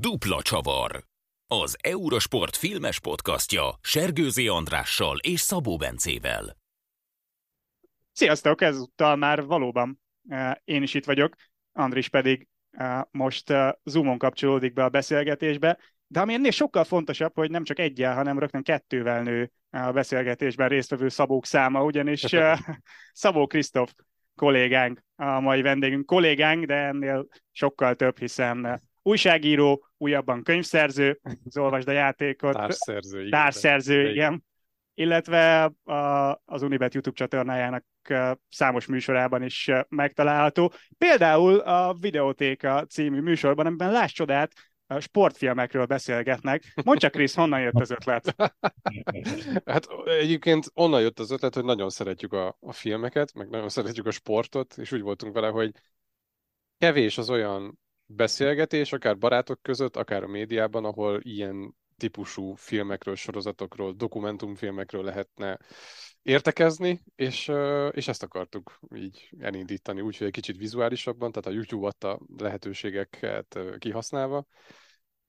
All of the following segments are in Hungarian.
Dupla Csavar. Az Eurosport filmes podcastja Sergőzé Andrással és Szabó Bencével. Sziasztok, ezúttal már valóban eh, én is itt vagyok, Andris pedig eh, most eh, Zoomon kapcsolódik be a beszélgetésbe, de ami ennél sokkal fontosabb, hogy nem csak egyel, hanem rögtön kettővel nő a beszélgetésben résztvevő Szabók száma, ugyanis Szabó Krisztof kollégánk a mai vendégünk. Kollégánk, de ennél sokkal több, hiszen újságíró, újabban könyvszerző, az Olvasd a játékot. Társszerző. Igen. Társszerző, igen. Illetve a, az Unibet YouTube csatornájának számos műsorában is megtalálható. Például a Videotéka című műsorban, amiben láss csodát, sportfilmekről beszélgetnek. Mondd csak, Krisz, honnan jött az ötlet? hát egyébként onnan jött az ötlet, hogy nagyon szeretjük a, a filmeket, meg nagyon szeretjük a sportot, és úgy voltunk vele, hogy kevés az olyan beszélgetés, akár barátok között, akár a médiában, ahol ilyen típusú filmekről, sorozatokról, dokumentumfilmekről lehetne értekezni, és, és ezt akartuk így elindítani, úgyhogy egy kicsit vizuálisabban, tehát a YouTube adta lehetőségeket kihasználva.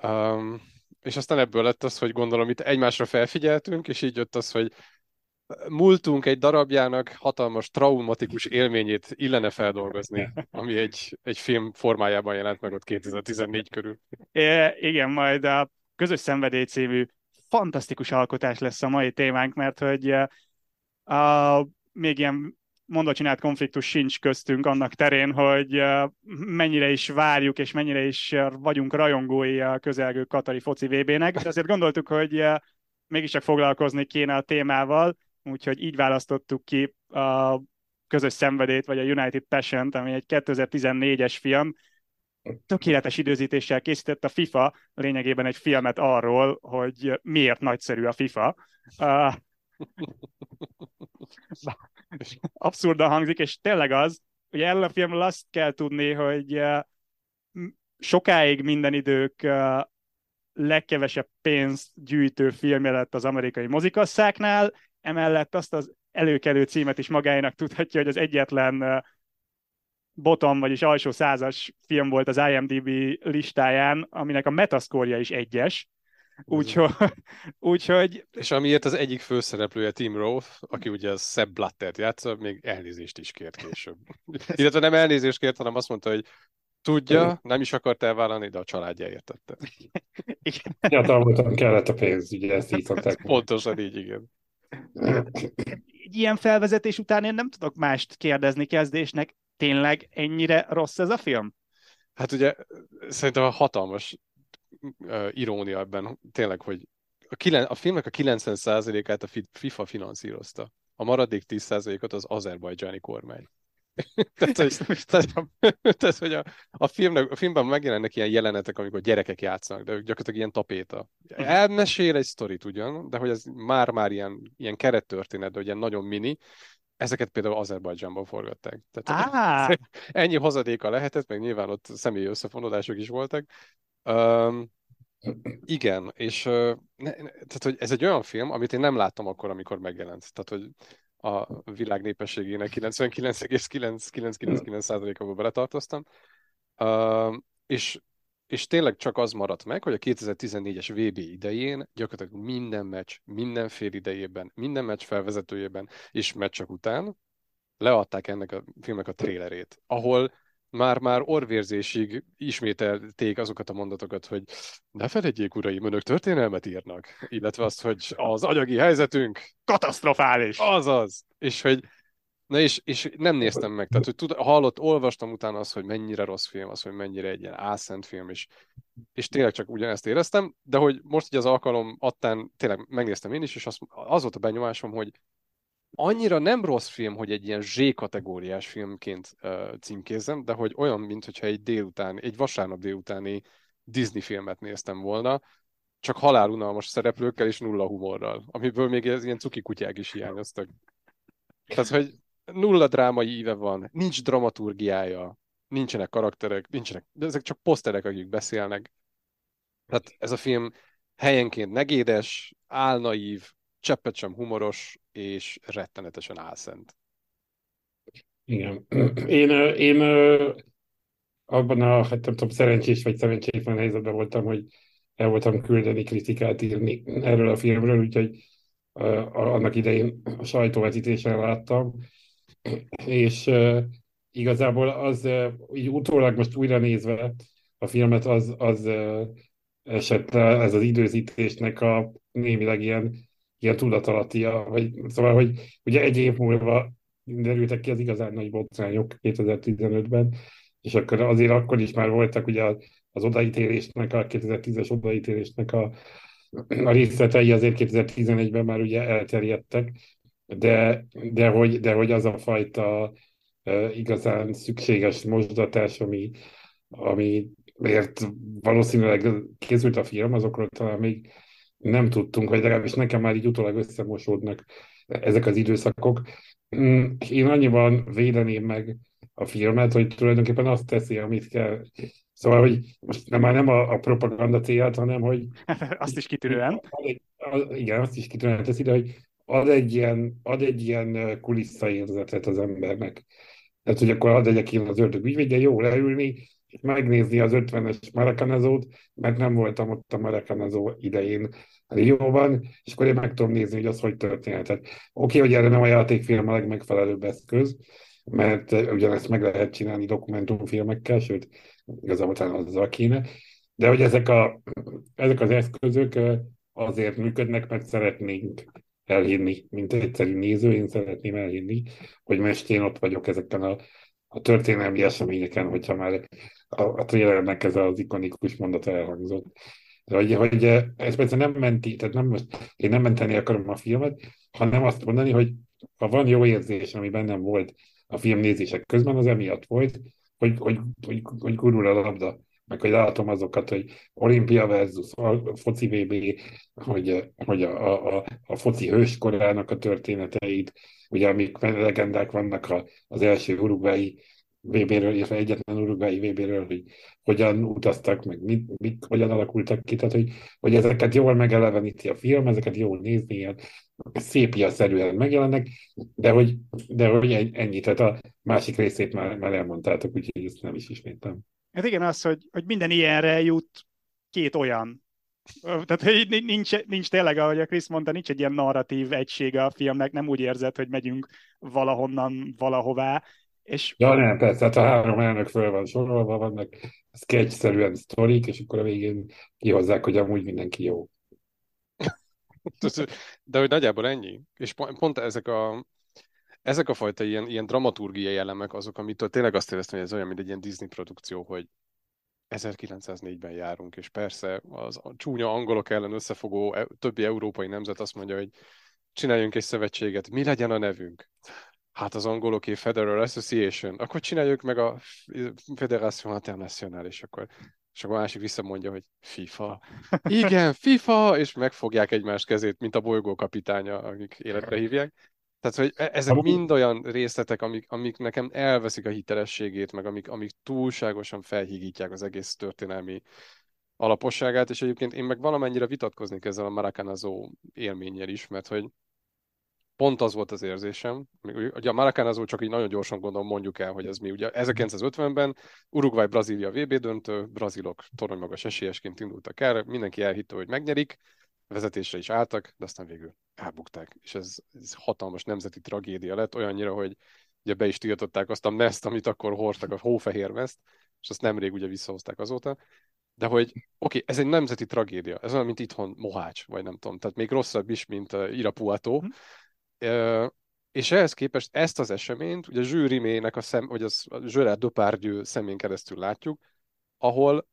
Um, és aztán ebből lett az, hogy gondolom itt egymásra felfigyeltünk, és így jött az, hogy múltunk egy darabjának hatalmas traumatikus élményét illene feldolgozni, ami egy, egy film formájában jelent meg ott 2014 körül. É, igen, majd a Közös Szenvedély című fantasztikus alkotás lesz a mai témánk, mert hogy a, még ilyen mondva csinált konfliktus sincs köztünk annak terén, hogy mennyire is várjuk, és mennyire is vagyunk rajongói a közelgő Katari foci VB-nek, de azért gondoltuk, hogy mégiscsak foglalkozni kéne a témával, úgyhogy így választottuk ki a közös szenvedét, vagy a United passion ami egy 2014-es film, tökéletes időzítéssel készített a FIFA lényegében egy filmet arról, hogy miért nagyszerű a FIFA. Uh, abszurdan hangzik, és tényleg az, hogy erről a filmről azt kell tudni, hogy uh, sokáig minden idők uh, legkevesebb pénzt gyűjtő filmje lett az amerikai mozikasszáknál, emellett azt az előkelő címet is magáénak tudhatja, hogy az egyetlen bottom, vagyis alsó százas film volt az IMDb listáján, aminek a metaszkórja is egyes. Úgyhogy, úgyhogy... És amiért az egyik főszereplője Tim Roth, aki ugye a Seb Blattert játsza, még elnézést is kért később. Illetve nem elnézést kért, hanem azt mondta, hogy tudja, nem is akart elvállalni, de a családja értette. Igen. Ja, kellett a pénz, ugye ezt így Pontosan így, igen egy ilyen felvezetés után én nem tudok mást kérdezni kezdésnek. Tényleg ennyire rossz ez a film? Hát ugye szerintem a hatalmas uh, irónia ebben tényleg, hogy a, kilen, a filmnek a 90%-át a FIFA finanszírozta. A maradék 10%-ot az azerbajdzsáni kormány. Tehát, hogy, tehát, tehát, hogy a, a, filmnek, a filmben megjelennek ilyen jelenetek, amikor gyerekek játszanak, de ők gyakorlatilag ilyen tapéta. Elmesél egy sztorit ugyan, de hogy ez már-már ilyen, ilyen kerettörténet, de ilyen nagyon mini, ezeket például Azerbajdzsánban forgatták. Tehát ah. ennyi hozadéka lehetett, meg nyilván ott személyi összefonódások is voltak. Um, igen, és ne, ne, tehát, hogy ez egy olyan film, amit én nem láttam akkor, amikor megjelent. Tehát, hogy a világ népességének 99,999%-aba beletartoztam. Uh, és, és tényleg csak az maradt meg, hogy a 2014-es VB idején gyakorlatilag minden meccs, minden fél idejében, minden meccs felvezetőjében és meccsek után leadták ennek a filmnek a trélerét, ahol már-már orvérzésig ismételték azokat a mondatokat, hogy ne felejtjék, uraim, önök történelmet írnak, illetve azt, hogy az anyagi helyzetünk katasztrofális. Azaz. És hogy Na és, és nem néztem meg, tehát hogy tud, hallott, olvastam utána azt, hogy mennyire rossz film, az, hogy mennyire egy ilyen álszent film, és, és tényleg csak ugyanezt éreztem, de hogy most hogy az alkalom attán tényleg megnéztem én is, és az, az volt a benyomásom, hogy annyira nem rossz film, hogy egy ilyen Z-kategóriás filmként uh, címkézem, de hogy olyan, mintha egy délután, egy vasárnap délutáni Disney filmet néztem volna, csak halálunalmas szereplőkkel és nulla humorral, amiből még ilyen cuki kutyák is hiányoztak. Tehát, hogy nulla drámai íve van, nincs dramaturgiája, nincsenek karakterek, nincsenek, de ezek csak poszterek, akik beszélnek. Tehát ez a film helyenként negédes, álnaív, cseppet sem humoros, és rettenetesen álszent. Igen. Én, én abban a, hát nem tudom, szerencsés vagy szerencsétlen helyzetben voltam, hogy el voltam küldeni kritikát írni erről a filmről, úgyhogy annak idején a sajtóvetítésen láttam, és igazából az így utólag most újra nézve a filmet, az, az esett ez az időzítésnek a némileg ilyen, ilyen tudatalattia, vagy szóval, hogy ugye egy év múlva derültek ki az igazán nagy botrányok 2015-ben, és akkor azért akkor is már voltak ugye az, odaítélésnek, a 2010-es odaítélésnek a, a részletei azért 2011-ben már ugye elterjedtek, de, de, hogy, de hogy az a fajta igazán szükséges mosdatás, ami, ami miért valószínűleg készült a film, azokról talán még nem tudtunk, vagy legalábbis nekem már így utólag összemosódnak ezek az időszakok. Mm, én annyiban védeném meg a filmet, hogy tulajdonképpen azt teszi, amit kell. Szóval, hogy most nem, már nem a, a propaganda célját, hanem, hogy... azt is kitűnően. Igen, azt is kitűnően teszi, de hogy ad egy ilyen, ad egy ilyen kulisszaérzetet az embernek. Tehát, hogy akkor ad egyek én az ördög ügyvédje, jó leülni, és megnézni az 50-es Maracanazót, mert nem voltam ott a Maracanazó idején Rióban, és akkor én meg tudom nézni, hogy az hogy történt. Oké, okay, hogy erre nem a játékfilm a legmegfelelőbb eszköz, mert ugyanezt meg lehet csinálni dokumentumfilmekkel, sőt, igazából talán azzal kéne, de hogy ezek, a, ezek az eszközök azért működnek, mert szeretnénk elhinni, mint egyszerű néző, én szeretném elhinni, hogy most én ott vagyok ezeken a, a történelmi eseményeken, hogyha már a, a trailernek ez az ikonikus mondata elhangzott. De hogy, hogy ez persze nem menti, tehát nem most, én nem menteni akarom a filmet, hanem azt mondani, hogy ha van jó érzés, ami bennem volt a film nézések közben, az emiatt volt, hogy, hogy, hogy, hogy gurul a labda, meg hogy látom azokat, hogy olimpia versus a foci VB, hogy, hogy a, a, a foci hőskorának a történeteit, ugye amik legendák vannak a, az első urugvái VB-ről, illetve egyetlen urugvái VB-ről, hogy hogyan utaztak, meg mit, mit, hogyan alakultak ki, tehát hogy, hogy ezeket jól megeleveníti a film, ezeket jól nézni, ilyen szépia-szerűen megjelennek, de hogy, de hogy ennyi, tehát a másik részét már, már elmondtátok, úgyhogy ezt nem is ismétem. Hát igen, az, hogy, hogy minden ilyenre jut két olyan. Tehát hogy nincs, nincs tényleg, ahogy a Krisz mondta, nincs egy ilyen narratív egysége a filmnek, nem úgy érzed, hogy megyünk valahonnan, valahová. És... Ja, nem, persze, hát a három elnök föl van sorolva, vannak sketch-szerűen sztorik, és akkor a végén kihozzák, hogy amúgy mindenki jó. De hogy nagyjából ennyi. És pont ezek a, ezek a fajta ilyen, ilyen dramaturgiai elemek azok, amitől tényleg azt éreztem, hogy ez olyan, mint egy ilyen Disney produkció, hogy 1904-ben járunk, és persze az a csúnya angolok ellen összefogó e, többi európai nemzet azt mondja, hogy csináljunk egy szövetséget, mi legyen a nevünk? Hát az angoloké Federal Association, akkor csináljuk meg a Federation International, és akkor és akkor a másik visszamondja, hogy FIFA. Igen, FIFA! És megfogják egymás kezét, mint a bolygó kapitánya, akik életre hívják. Tehát, hogy e- ezek mind olyan részletek, amik, amik nekem elveszik a hitelességét, meg amik, amik túlságosan felhígítják az egész történelmi alaposságát, és egyébként én meg valamennyire vitatkoznék ezzel a Maracanazó élménnyel is, mert hogy pont az volt az érzésem, ugye a Maracanazó csak így nagyon gyorsan gondolom mondjuk el, hogy ez mi. Ugye 1950-ben Uruguay Brazília VB döntő, brazilok torony magas esélyesként indultak el, mindenki elhitte, hogy megnyerik, vezetésre is álltak, de aztán végül elbukták. És ez, ez hatalmas nemzeti tragédia lett, olyannyira, hogy ugye be is tiltották azt a meszt, amit akkor hordtak, a hófehér meszt, és azt nemrég ugye visszahozták azóta. De hogy oké, okay, ez egy nemzeti tragédia, ez olyan, mint itthon Mohács, vagy nem tudom, tehát még rosszabb is, mint uh, Irapuato. Hm. Uh, és ehhez képest ezt az eseményt, ugye Zsűrimének a szem, vagy az Zsörel Döpárgyő szemén keresztül látjuk, ahol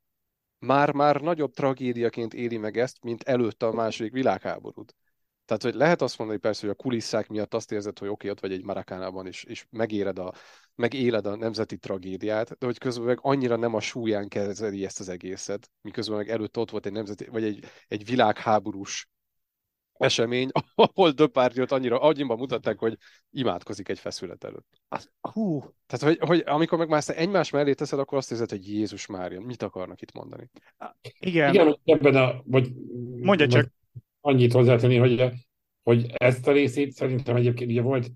már-már nagyobb tragédiaként éli meg ezt, mint előtte a második világháborút. Tehát, hogy lehet azt mondani persze, hogy a kulisszák miatt azt érzed, hogy oké, okay, ott vagy egy Marakánában, és, és megéred a, megéled a nemzeti tragédiát, de hogy közben meg annyira nem a súlyán kezeli ezt az egészet, miközben meg előtt ott volt egy nemzeti, vagy egy, egy világháborús esemény, ahol Döpárgyót annyira annyiban mutatták, hogy imádkozik egy feszület előtt. Az, hú. Tehát, hogy, hogy amikor meg már ezt egymás mellé teszed, akkor azt érzed, hogy Jézus Mária, mit akarnak itt mondani? Igen. Igen, hogy ebben a, vagy, Mondja csak. Annyit hozzátenni, hogy, hogy ezt a részét szerintem egyébként ugye volt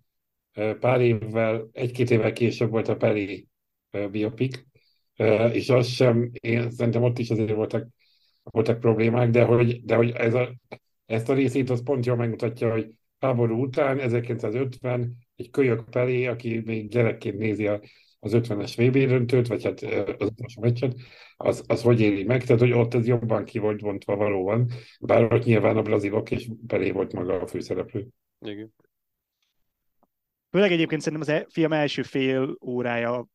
pár évvel, egy-két évvel később volt a Peli biopik, és az sem, én szerintem ott is azért voltak, voltak problémák, de hogy, de hogy ez a, ezt a részét az pont jól megmutatja, hogy háború után, 1950, egy kölyök felé, aki még gyerekként nézi a, az 50-es VB döntőt, vagy hát az utolsó meccset, az, az hogy éli meg, tehát hogy ott ez jobban ki volt bontva valóban, bár ott nyilván a brazilok és belé volt maga a főszereplő. Igen. Főleg egyébként szerintem az e- film első fél órája,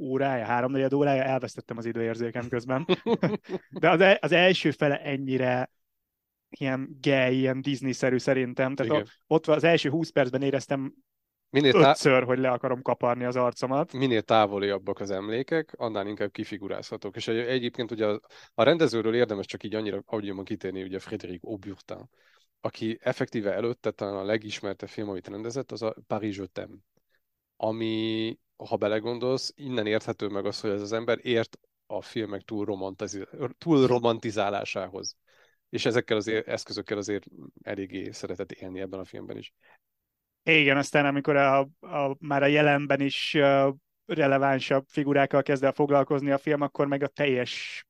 órája, háromnegyed órája, elvesztettem az időérzékem közben. De az, e- az első fele ennyire ilyen gay, ilyen Disney-szerű szerintem. Tehát ott, ott az első 20 percben éreztem minél tá- ötször, hogy le akarom kaparni az arcomat. Minél távoliabbak az emlékek, annál inkább kifigurázhatók. És egy, egyébként ugye a, a rendezőről érdemes csak így annyira audióban kitérni, ugye Frédéric Auburtin, aki effektíve előtte talán a legismertebb film, amit rendezett, az a Paris t'aime. Ami, ha belegondolsz, innen érthető meg az, hogy ez az ember ért a filmek túl, romantiz- túl romantizálásához. És ezekkel az eszközökkel azért eléggé szeretett élni ebben a filmben is. Igen, aztán amikor a, a, már a jelenben is uh, relevánsabb figurákkal kezd el foglalkozni a film, akkor meg a teljes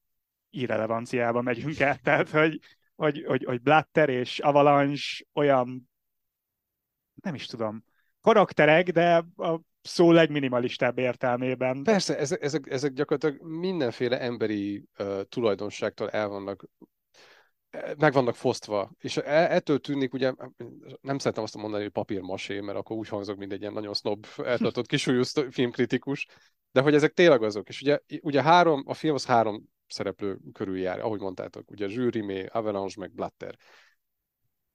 irrelevanciába megyünk át. Tehát, hogy, hogy, hogy, hogy Blatter és Avalanche olyan, nem is tudom, karakterek, de a szó legminimalistább értelmében. Persze, ezek, ezek, ezek gyakorlatilag mindenféle emberi uh, tulajdonságtól el vannak meg vannak fosztva, és e, ettől tűnik, ugye nem szeretem azt mondani, hogy papírmasé, mert akkor úgy hangzok, mint egy ilyen nagyon snob, eltartott kisúlyú filmkritikus, de hogy ezek tényleg azok, és ugye, ugye három, a film az három szereplő körül jár, ahogy mondtátok, ugye Rimet, Avalanche, meg Blatter.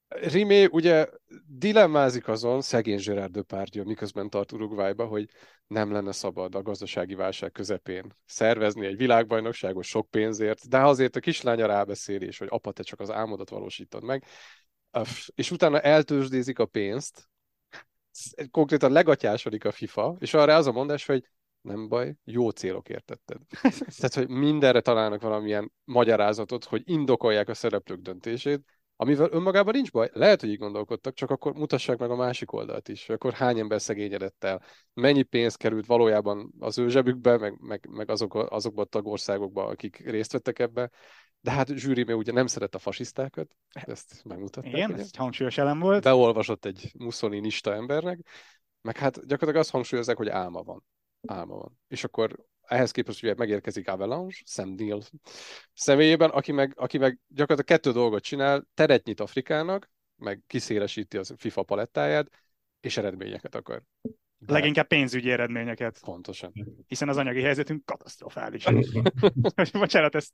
Rimé ugye dilemmázik azon, szegény Gerard Depardieu, miközben tart Uruguayba, hogy nem lenne szabad a gazdasági válság közepén szervezni egy világbajnokságot sok pénzért, de azért a kislánya rábeszél és hogy apa, te csak az álmodat valósítod meg, és utána eltőzsdézik a pénzt, konkrétan legatyásodik a FIFA, és arra az a mondás, hogy nem baj, jó célok értetted. Tehát, hogy mindenre találnak valamilyen magyarázatot, hogy indokolják a szereplők döntését, amivel önmagában nincs baj. Lehet, hogy így gondolkodtak, csak akkor mutassák meg a másik oldalt is. Akkor hány ember szegényedett el, mennyi pénz került valójában az ő zsebükbe, meg, meg, meg azok, azokba a tagországokba, akik részt vettek ebbe. De hát zsűri még ugye nem szeret a fasisztákat, ezt megmutatták. Igen, ez egy hangsúlyos elem volt. Beolvasott egy Mussolini-ista embernek, meg hát gyakorlatilag azt hangsúlyozzák, hogy álma van. Álma van. És akkor ehhez képest ugye megérkezik Avalanche, Sam Neill személyében, aki meg, aki meg gyakorlatilag kettő dolgot csinál, teret nyit Afrikának, meg kiszélesíti az FIFA palettáját, és eredményeket akar. De... Leginkább pénzügyi eredményeket. Pontosan. Hiszen az anyagi helyzetünk katasztrofális. Bocsánat, ezt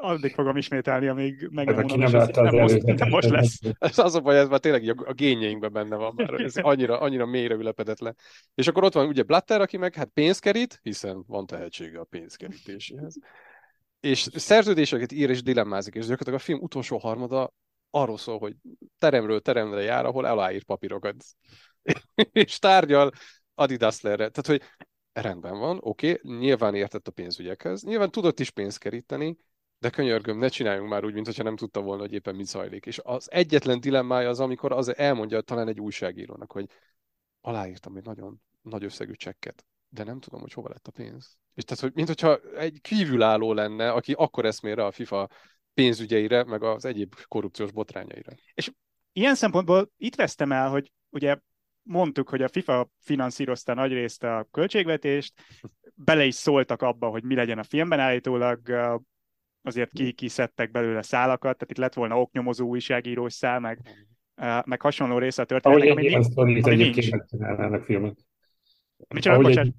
addig fogom ismételni, amíg meg nem mondom, nem, nem, most, nem most lesz. Ez az a baj, ez már tényleg a gényeinkben benne van már, ez annyira, annyira mélyre ülepedetlen. És akkor ott van ugye Blatter, aki meg hát pénzkerít, hiszen van tehetsége a pénzkerítéséhez. És szerződéseket ír és dilemmázik, és gyakorlatilag a film utolsó harmada arról szól, hogy teremről teremre jár, ahol aláír papírokat. és tárgyal Adidaslerre. Tehát, hogy rendben van, oké, okay, nyilván értett a pénzügyekhez, nyilván tudott is pénzt keríteni, de könyörgöm, ne csináljunk már úgy, mintha nem tudta volna, hogy éppen mit zajlik. És az egyetlen dilemmája az, amikor az elmondja talán egy újságírónak, hogy aláírtam egy nagyon nagy összegű csekket, de nem tudom, hogy hova lett a pénz. És tehát, hogy mint hogyha egy kívülálló lenne, aki akkor eszmél a FIFA pénzügyeire, meg az egyéb korrupciós botrányaira. És ilyen szempontból itt vesztem el, hogy ugye mondtuk, hogy a FIFA finanszírozta nagyrészt a költségvetést, bele is szóltak abba, hogy mi legyen a filmben, állítólag azért ki, kiszedtek belőle szálakat, tehát itt lett volna oknyomozó újságírós szál, meg, meg hasonló része a történetnek, ami, nincs, ami egyébként megcsinálnának filmet. Micsoda, ahogy, egy,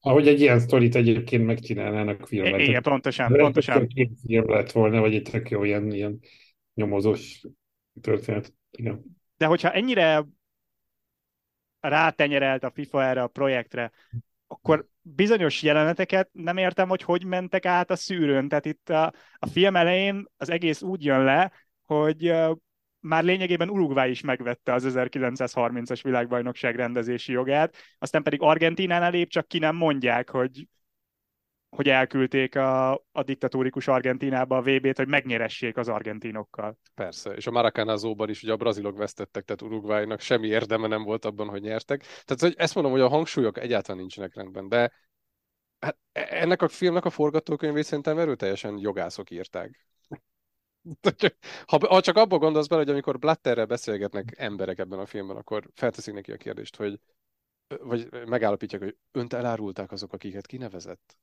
ahogy egy ilyen sztorit egyébként megcsinálnának filmet. Igen, pontosan, De pontosan. Egy film lett volna, vagy egy tök jó ilyen, ilyen nyomozós történet. Igen. De hogyha ennyire rátenyerelt a FIFA erre a projektre, akkor bizonyos jeleneteket nem értem, hogy hogy mentek át a szűrőn. Tehát itt a, a film elején az egész úgy jön le, hogy már lényegében Uruguay is megvette az 1930-as világbajnokság rendezési jogát, aztán pedig Argentinánál lép, csak ki nem mondják, hogy hogy elküldték a, a diktatórikus Argentinába a VB-t, hogy megnyeressék az argentinokkal. Persze, és a Maracanazóban is ugye a brazilok vesztettek, tehát Uruguaynak semmi érdeme nem volt abban, hogy nyertek. Tehát hogy ezt mondom, hogy a hangsúlyok egyáltalán nincsenek rendben, de Hát e- ennek a filmnek a forgatókönyvét szerintem erőteljesen jogászok írták. Ha, ha csak abba gondolsz bele, hogy amikor Blatterrel beszélgetnek emberek ebben a filmben, akkor felteszik neki a kérdést, hogy vagy megállapítják, hogy önt elárulták azok, akiket kinevezett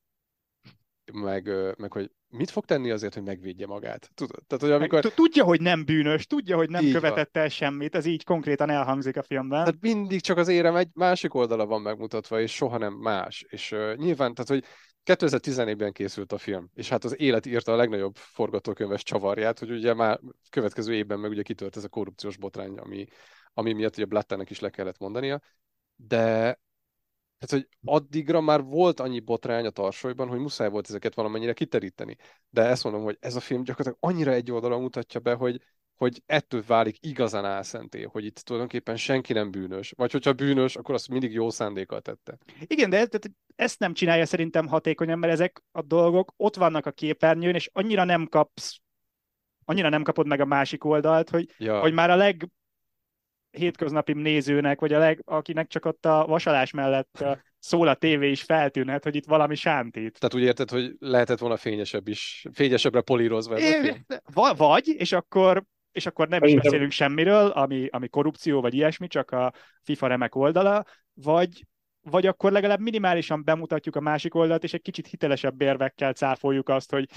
meg, meg hogy mit fog tenni azért, hogy megvédje magát. Tudod? Tehát, hogy amikor... Tudja, hogy nem bűnös, tudja, hogy nem követett el semmit, ez így konkrétan elhangzik a filmben. Tehát mindig csak az érem egy másik oldala van megmutatva, és soha nem más. És uh, nyilván, tehát, hogy 2014-ben készült a film, és hát az élet írta a legnagyobb forgatókönyves csavarját, hogy ugye már következő évben meg ugye kitört ez a korrupciós botrány, ami, ami miatt ugye Blatternek is le kellett mondania, de tehát, hogy addigra már volt annyi botrány a tarsolyban, hogy muszáj volt ezeket valamennyire kiteríteni. De ezt mondom, hogy ez a film gyakorlatilag annyira egy oldalon mutatja be, hogy, hogy ettől válik igazán álszenté, hogy itt tulajdonképpen senki nem bűnös. Vagy hogyha bűnös, akkor azt mindig jó szándékkal tette. Igen, de ezt nem csinálja szerintem hatékonyan, mert ezek a dolgok ott vannak a képernyőn, és annyira nem kapsz annyira nem kapod meg a másik oldalt, hogy, ja. hogy már a leg hétköznapi nézőnek, vagy a leg, akinek csak ott a vasalás mellett szól a tévé is feltűnhet, hogy itt valami sántít. Tehát úgy érted, hogy lehetett volna fényesebb is, fényesebbre polírozva ez é, a Vagy, és akkor és akkor nem is beszélünk semmiről, ami, ami korrupció, vagy ilyesmi, csak a FIFA remek oldala, vagy, vagy akkor legalább minimálisan bemutatjuk a másik oldalt, és egy kicsit hitelesebb érvekkel cáfoljuk azt, hogy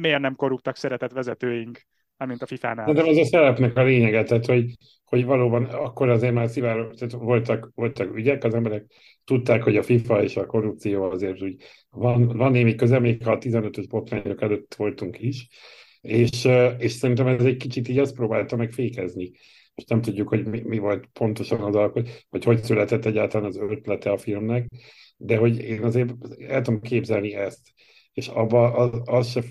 miért nem korruptak szeretett vezetőink mint a FIFA-nál. De az a szerepnek a lényege, tehát hogy, hogy valóban akkor azért már szivárok, tehát voltak, voltak ügyek, az emberek tudták, hogy a FIFA és a korrupció azért úgy van, van némi köze, még ha a 15-ös botrányok előtt voltunk is, és, és szerintem ez egy kicsit így azt próbálta meg fékezni. Most nem tudjuk, hogy mi, mi volt pontosan az alkot, vagy hogy született egyáltalán az ötlete a filmnek, de hogy én azért el tudom képzelni ezt, és abban az, az se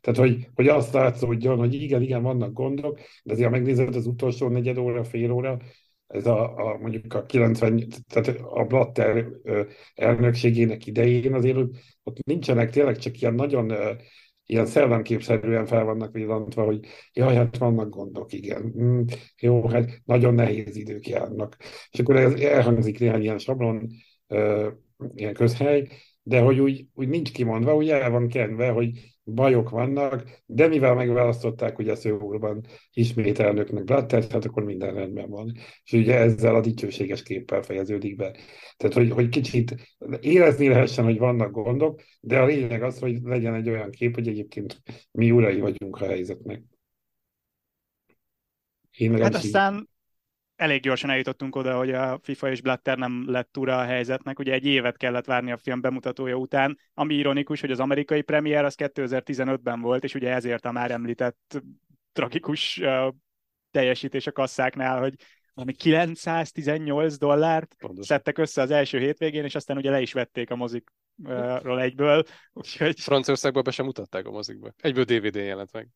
tehát, hogy, hogy azt látszódjon, hogy igen, igen, vannak gondok, de azért, ha megnézed az utolsó negyed óra, fél óra, ez a, a mondjuk a 90, tehát a Blatter elnökségének idején azért ott nincsenek tényleg csak ilyen nagyon ilyen szellemképszerűen fel vannak villantva, hogy jaj, hát vannak gondok, igen. Mm, jó, hát nagyon nehéz idők járnak. És akkor ez elhangzik néhány ilyen sablon, ilyen közhely, de hogy úgy, úgy nincs kimondva, úgy el van kenve, hogy bajok vannak, de mivel megválasztották ugye Szőúrban ismét elnöknek Blattert, hát akkor minden rendben van. És ugye ezzel a dicsőséges képpel fejeződik be. Tehát, hogy, hogy kicsit érezni lehessen, hogy vannak gondok, de a lényeg az, hogy legyen egy olyan kép, hogy egyébként mi urai vagyunk a helyzetnek. Én hát aztán elég gyorsan eljutottunk oda, hogy a FIFA és Blatter nem lett ura a helyzetnek. Ugye egy évet kellett várni a film bemutatója után, ami ironikus, hogy az amerikai premier az 2015-ben volt, és ugye ezért a már említett tragikus uh, teljesítés a kasszáknál, hogy valami 918 dollárt Pontos. szedtek össze az első hétvégén, és aztán ugye le is vették a mozikról egyből. Úgyhogy... Franciaországban be sem mutatták a mozikba. Egyből DVD-n jelent meg.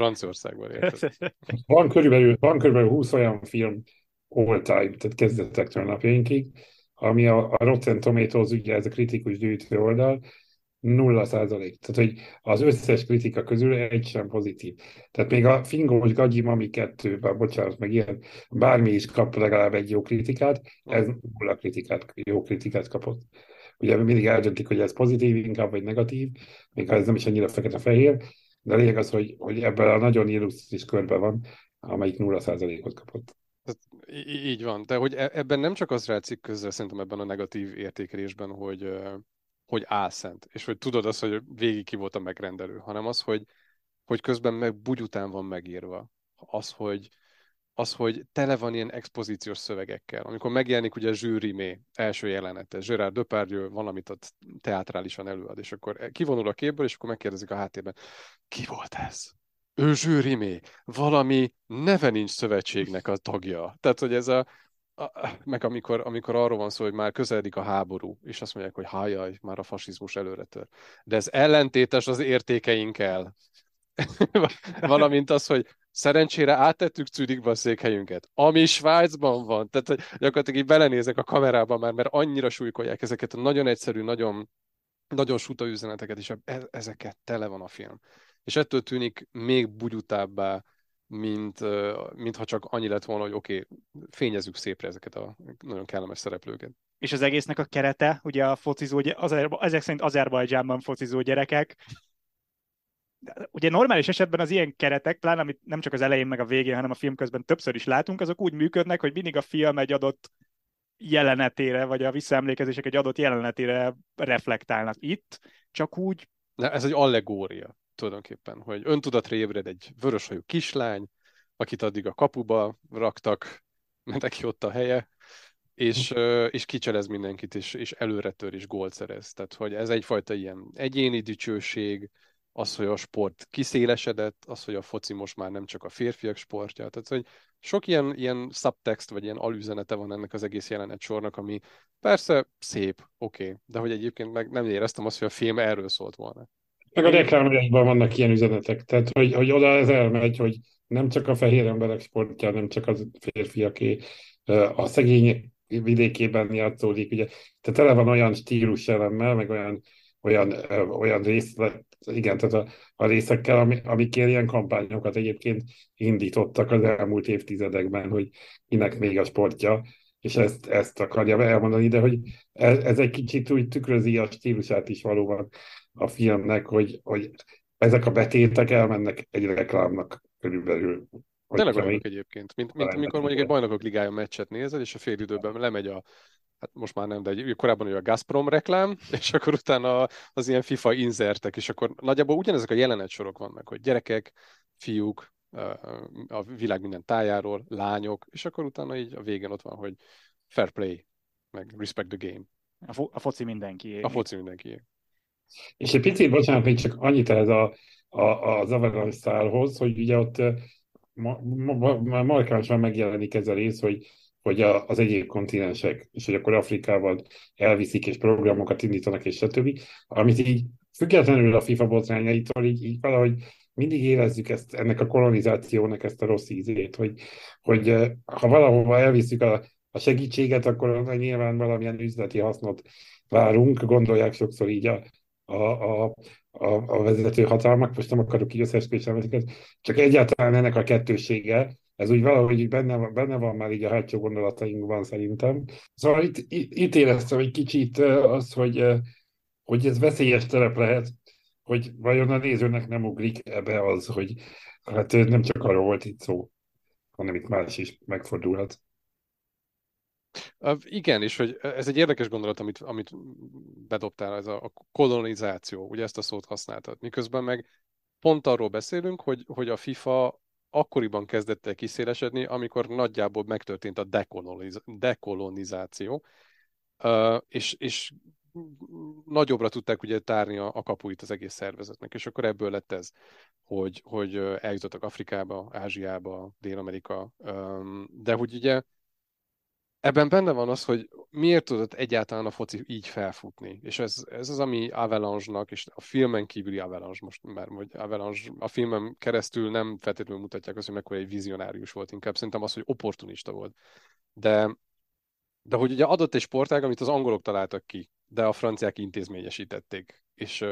Franciaországban érted. van, körülbelül, van körülbelül 20 olyan film all time, tehát kezdetektől napjainkig, ami a, a Rotten Tomatoes, ugye ez a kritikus gyűjtő oldal, nulla százalék. Tehát, hogy az összes kritika közül egy sem pozitív. Tehát még a Fingós Gagyi Mami 2, bocsánat, meg ilyen, bármi is kap legalább egy jó kritikát, ez nulla kritikát, jó kritikát kapott. Ugye mindig eldöntik, hogy ez pozitív inkább, vagy negatív, még ha ez nem is annyira fekete-fehér, de a lényeg az, hogy, hogy ebben a nagyon illusztris körben van, amelyik 0%-ot kapott. Így van, de hogy e, ebben nem csak az rátszik közre, szerintem ebben a negatív értékelésben, hogy, hogy álszent, és hogy tudod azt, hogy végig ki volt a megrendelő, hanem az, hogy, hogy közben meg bugyután van megírva. Az, hogy, az, hogy tele van ilyen expozíciós szövegekkel. Amikor megjelenik ugye a zsűrimé első jelenete, Gerard Depardieu valamit ott teátrálisan előad, és akkor kivonul a képből, és akkor megkérdezik a háttérben, ki volt ez? Ő zsűrimé, valami neve nincs szövetségnek a tagja. Tehát, hogy ez a, meg amikor, amikor arról van szó, hogy már közeledik a háború, és azt mondják, hogy hájaj, már a fasizmus előre tör. De ez ellentétes az értékeinkkel. Valamint az, hogy Szerencsére áttettük Zürichbe a székhelyünket, ami Svájcban van. Tehát gyakorlatilag így belenézek a kamerába már, mert annyira súlykolják ezeket a nagyon egyszerű, nagyon, nagyon suta üzeneteket, és e- ezeket tele van a film. És ettől tűnik még bugyutábbá, mint, mint ha csak annyi lett volna, hogy oké, okay, fényezzük szépre ezeket a nagyon kellemes szereplőket. És az egésznek a kerete, ugye a focizó, az, ezek szerint Azerbajdzsánban focizó gyerekek, ugye normális esetben az ilyen keretek, pláne amit nem csak az elején meg a végén, hanem a film közben többször is látunk, azok úgy működnek, hogy mindig a film egy adott jelenetére, vagy a visszaemlékezések egy adott jelenetére reflektálnak itt, csak úgy... De ez egy allegória tulajdonképpen, hogy öntudatra ébred egy vöröshajú kislány, akit addig a kapuba raktak, mert neki ott a helye, és, és kicselez mindenkit, és, és előre tör, és gólt szerez. Tehát, hogy ez egyfajta ilyen egyéni dicsőség, az, hogy a sport kiszélesedett, az, hogy a foci most már nem csak a férfiak sportja. Tehát, hogy sok ilyen, ilyen subtext, vagy ilyen alüzenete van ennek az egész jelenet sornak, ami persze szép, oké, okay, de hogy egyébként meg nem éreztem azt, hogy a film erről szólt volna. Meg a reklámjaiban vannak ilyen üzenetek, tehát hogy, hogy oda ez elmegy, hogy nem csak a fehér emberek sportja, nem csak a férfiaké, a szegény vidékében játszódik, ugye, tehát tele van olyan stílus elemmel, meg olyan, olyan, olyan részlet, igen, tehát a, a részekkel, ami, amikért ilyen kampányokat egyébként indítottak az elmúlt évtizedekben, hogy kinek még a sportja, és ezt, ezt akarja elmondani, de hogy ez, ez egy kicsit úgy tükrözi a stílusát is valóban a filmnek, hogy, hogy ezek a betétek elmennek egy reklámnak körülbelül. Tényleg olyanok egyébként, mint, mint amikor mondjuk egy bajnokok ligája meccset nézed, és a fél időben lemegy a hát most már nem, de egy, korábban ugye a Gazprom reklám, és akkor utána az ilyen FIFA inzertek, és akkor nagyjából ugyanezek a jelenetsorok vannak, hogy gyerekek, fiúk, a világ minden tájáról, lányok, és akkor utána így a végén ott van, hogy fair play, meg respect the game. A, fo- a foci mindenki. A foci mindenki. És egy picit, bocsánat, még csak annyit ez a, a, az Avalanche szálhoz, hogy ugye ott ma, ma, ma, markánsan megjelenik ez a rész, hogy hogy a, az egyéb kontinensek, és hogy akkor Afrikával elviszik, és programokat indítanak, és stb. Amit így függetlenül a FIFA botrányaitól így, így valahogy mindig érezzük ezt, ennek a kolonizációnak ezt a rossz ízét, hogy, hogy ha valahova elviszük a, a segítséget, akkor nyilván valamilyen üzleti hasznot várunk, gondolják sokszor így a, a, a, a, a vezető hatalmak, most nem akarok így összeesküvés csak egyáltalán ennek a kettősége, ez úgy valahogy benne, benne van már így a hátsó gondolatainkban szerintem. Szóval itt, itt éreztem egy kicsit az, hogy, hogy ez veszélyes terep lehet, hogy vajon a nézőnek nem ugrik ebbe az, hogy hát nem csak arról volt itt szó, hanem itt más is megfordulhat. Igen, és hogy ez egy érdekes gondolat, amit, amit bedobtál, ez a, a kolonizáció, ugye ezt a szót használtad. Miközben meg pont arról beszélünk, hogy, hogy a FIFA akkoriban kezdett el kiszélesedni, amikor nagyjából megtörtént a dekoloniz- dekolonizáció, és, és nagyobbra tudták ugye tárni a, a kapuit az egész szervezetnek, és akkor ebből lett ez, hogy, hogy eljutottak Afrikába, Ázsiába, Dél-Amerika, de hogy ugye ebben benne van az, hogy miért tudott egyáltalán a foci így felfutni. És ez, ez az, ami Avalanche-nak, és a filmen kívüli Avalanche most, mert hogy Avalanche a filmen keresztül nem feltétlenül mutatják azt, hogy mekkora egy vizionárius volt, inkább szerintem az, hogy opportunista volt. De, de hogy ugye adott egy sportág, amit az angolok találtak ki, de a franciák intézményesítették. És,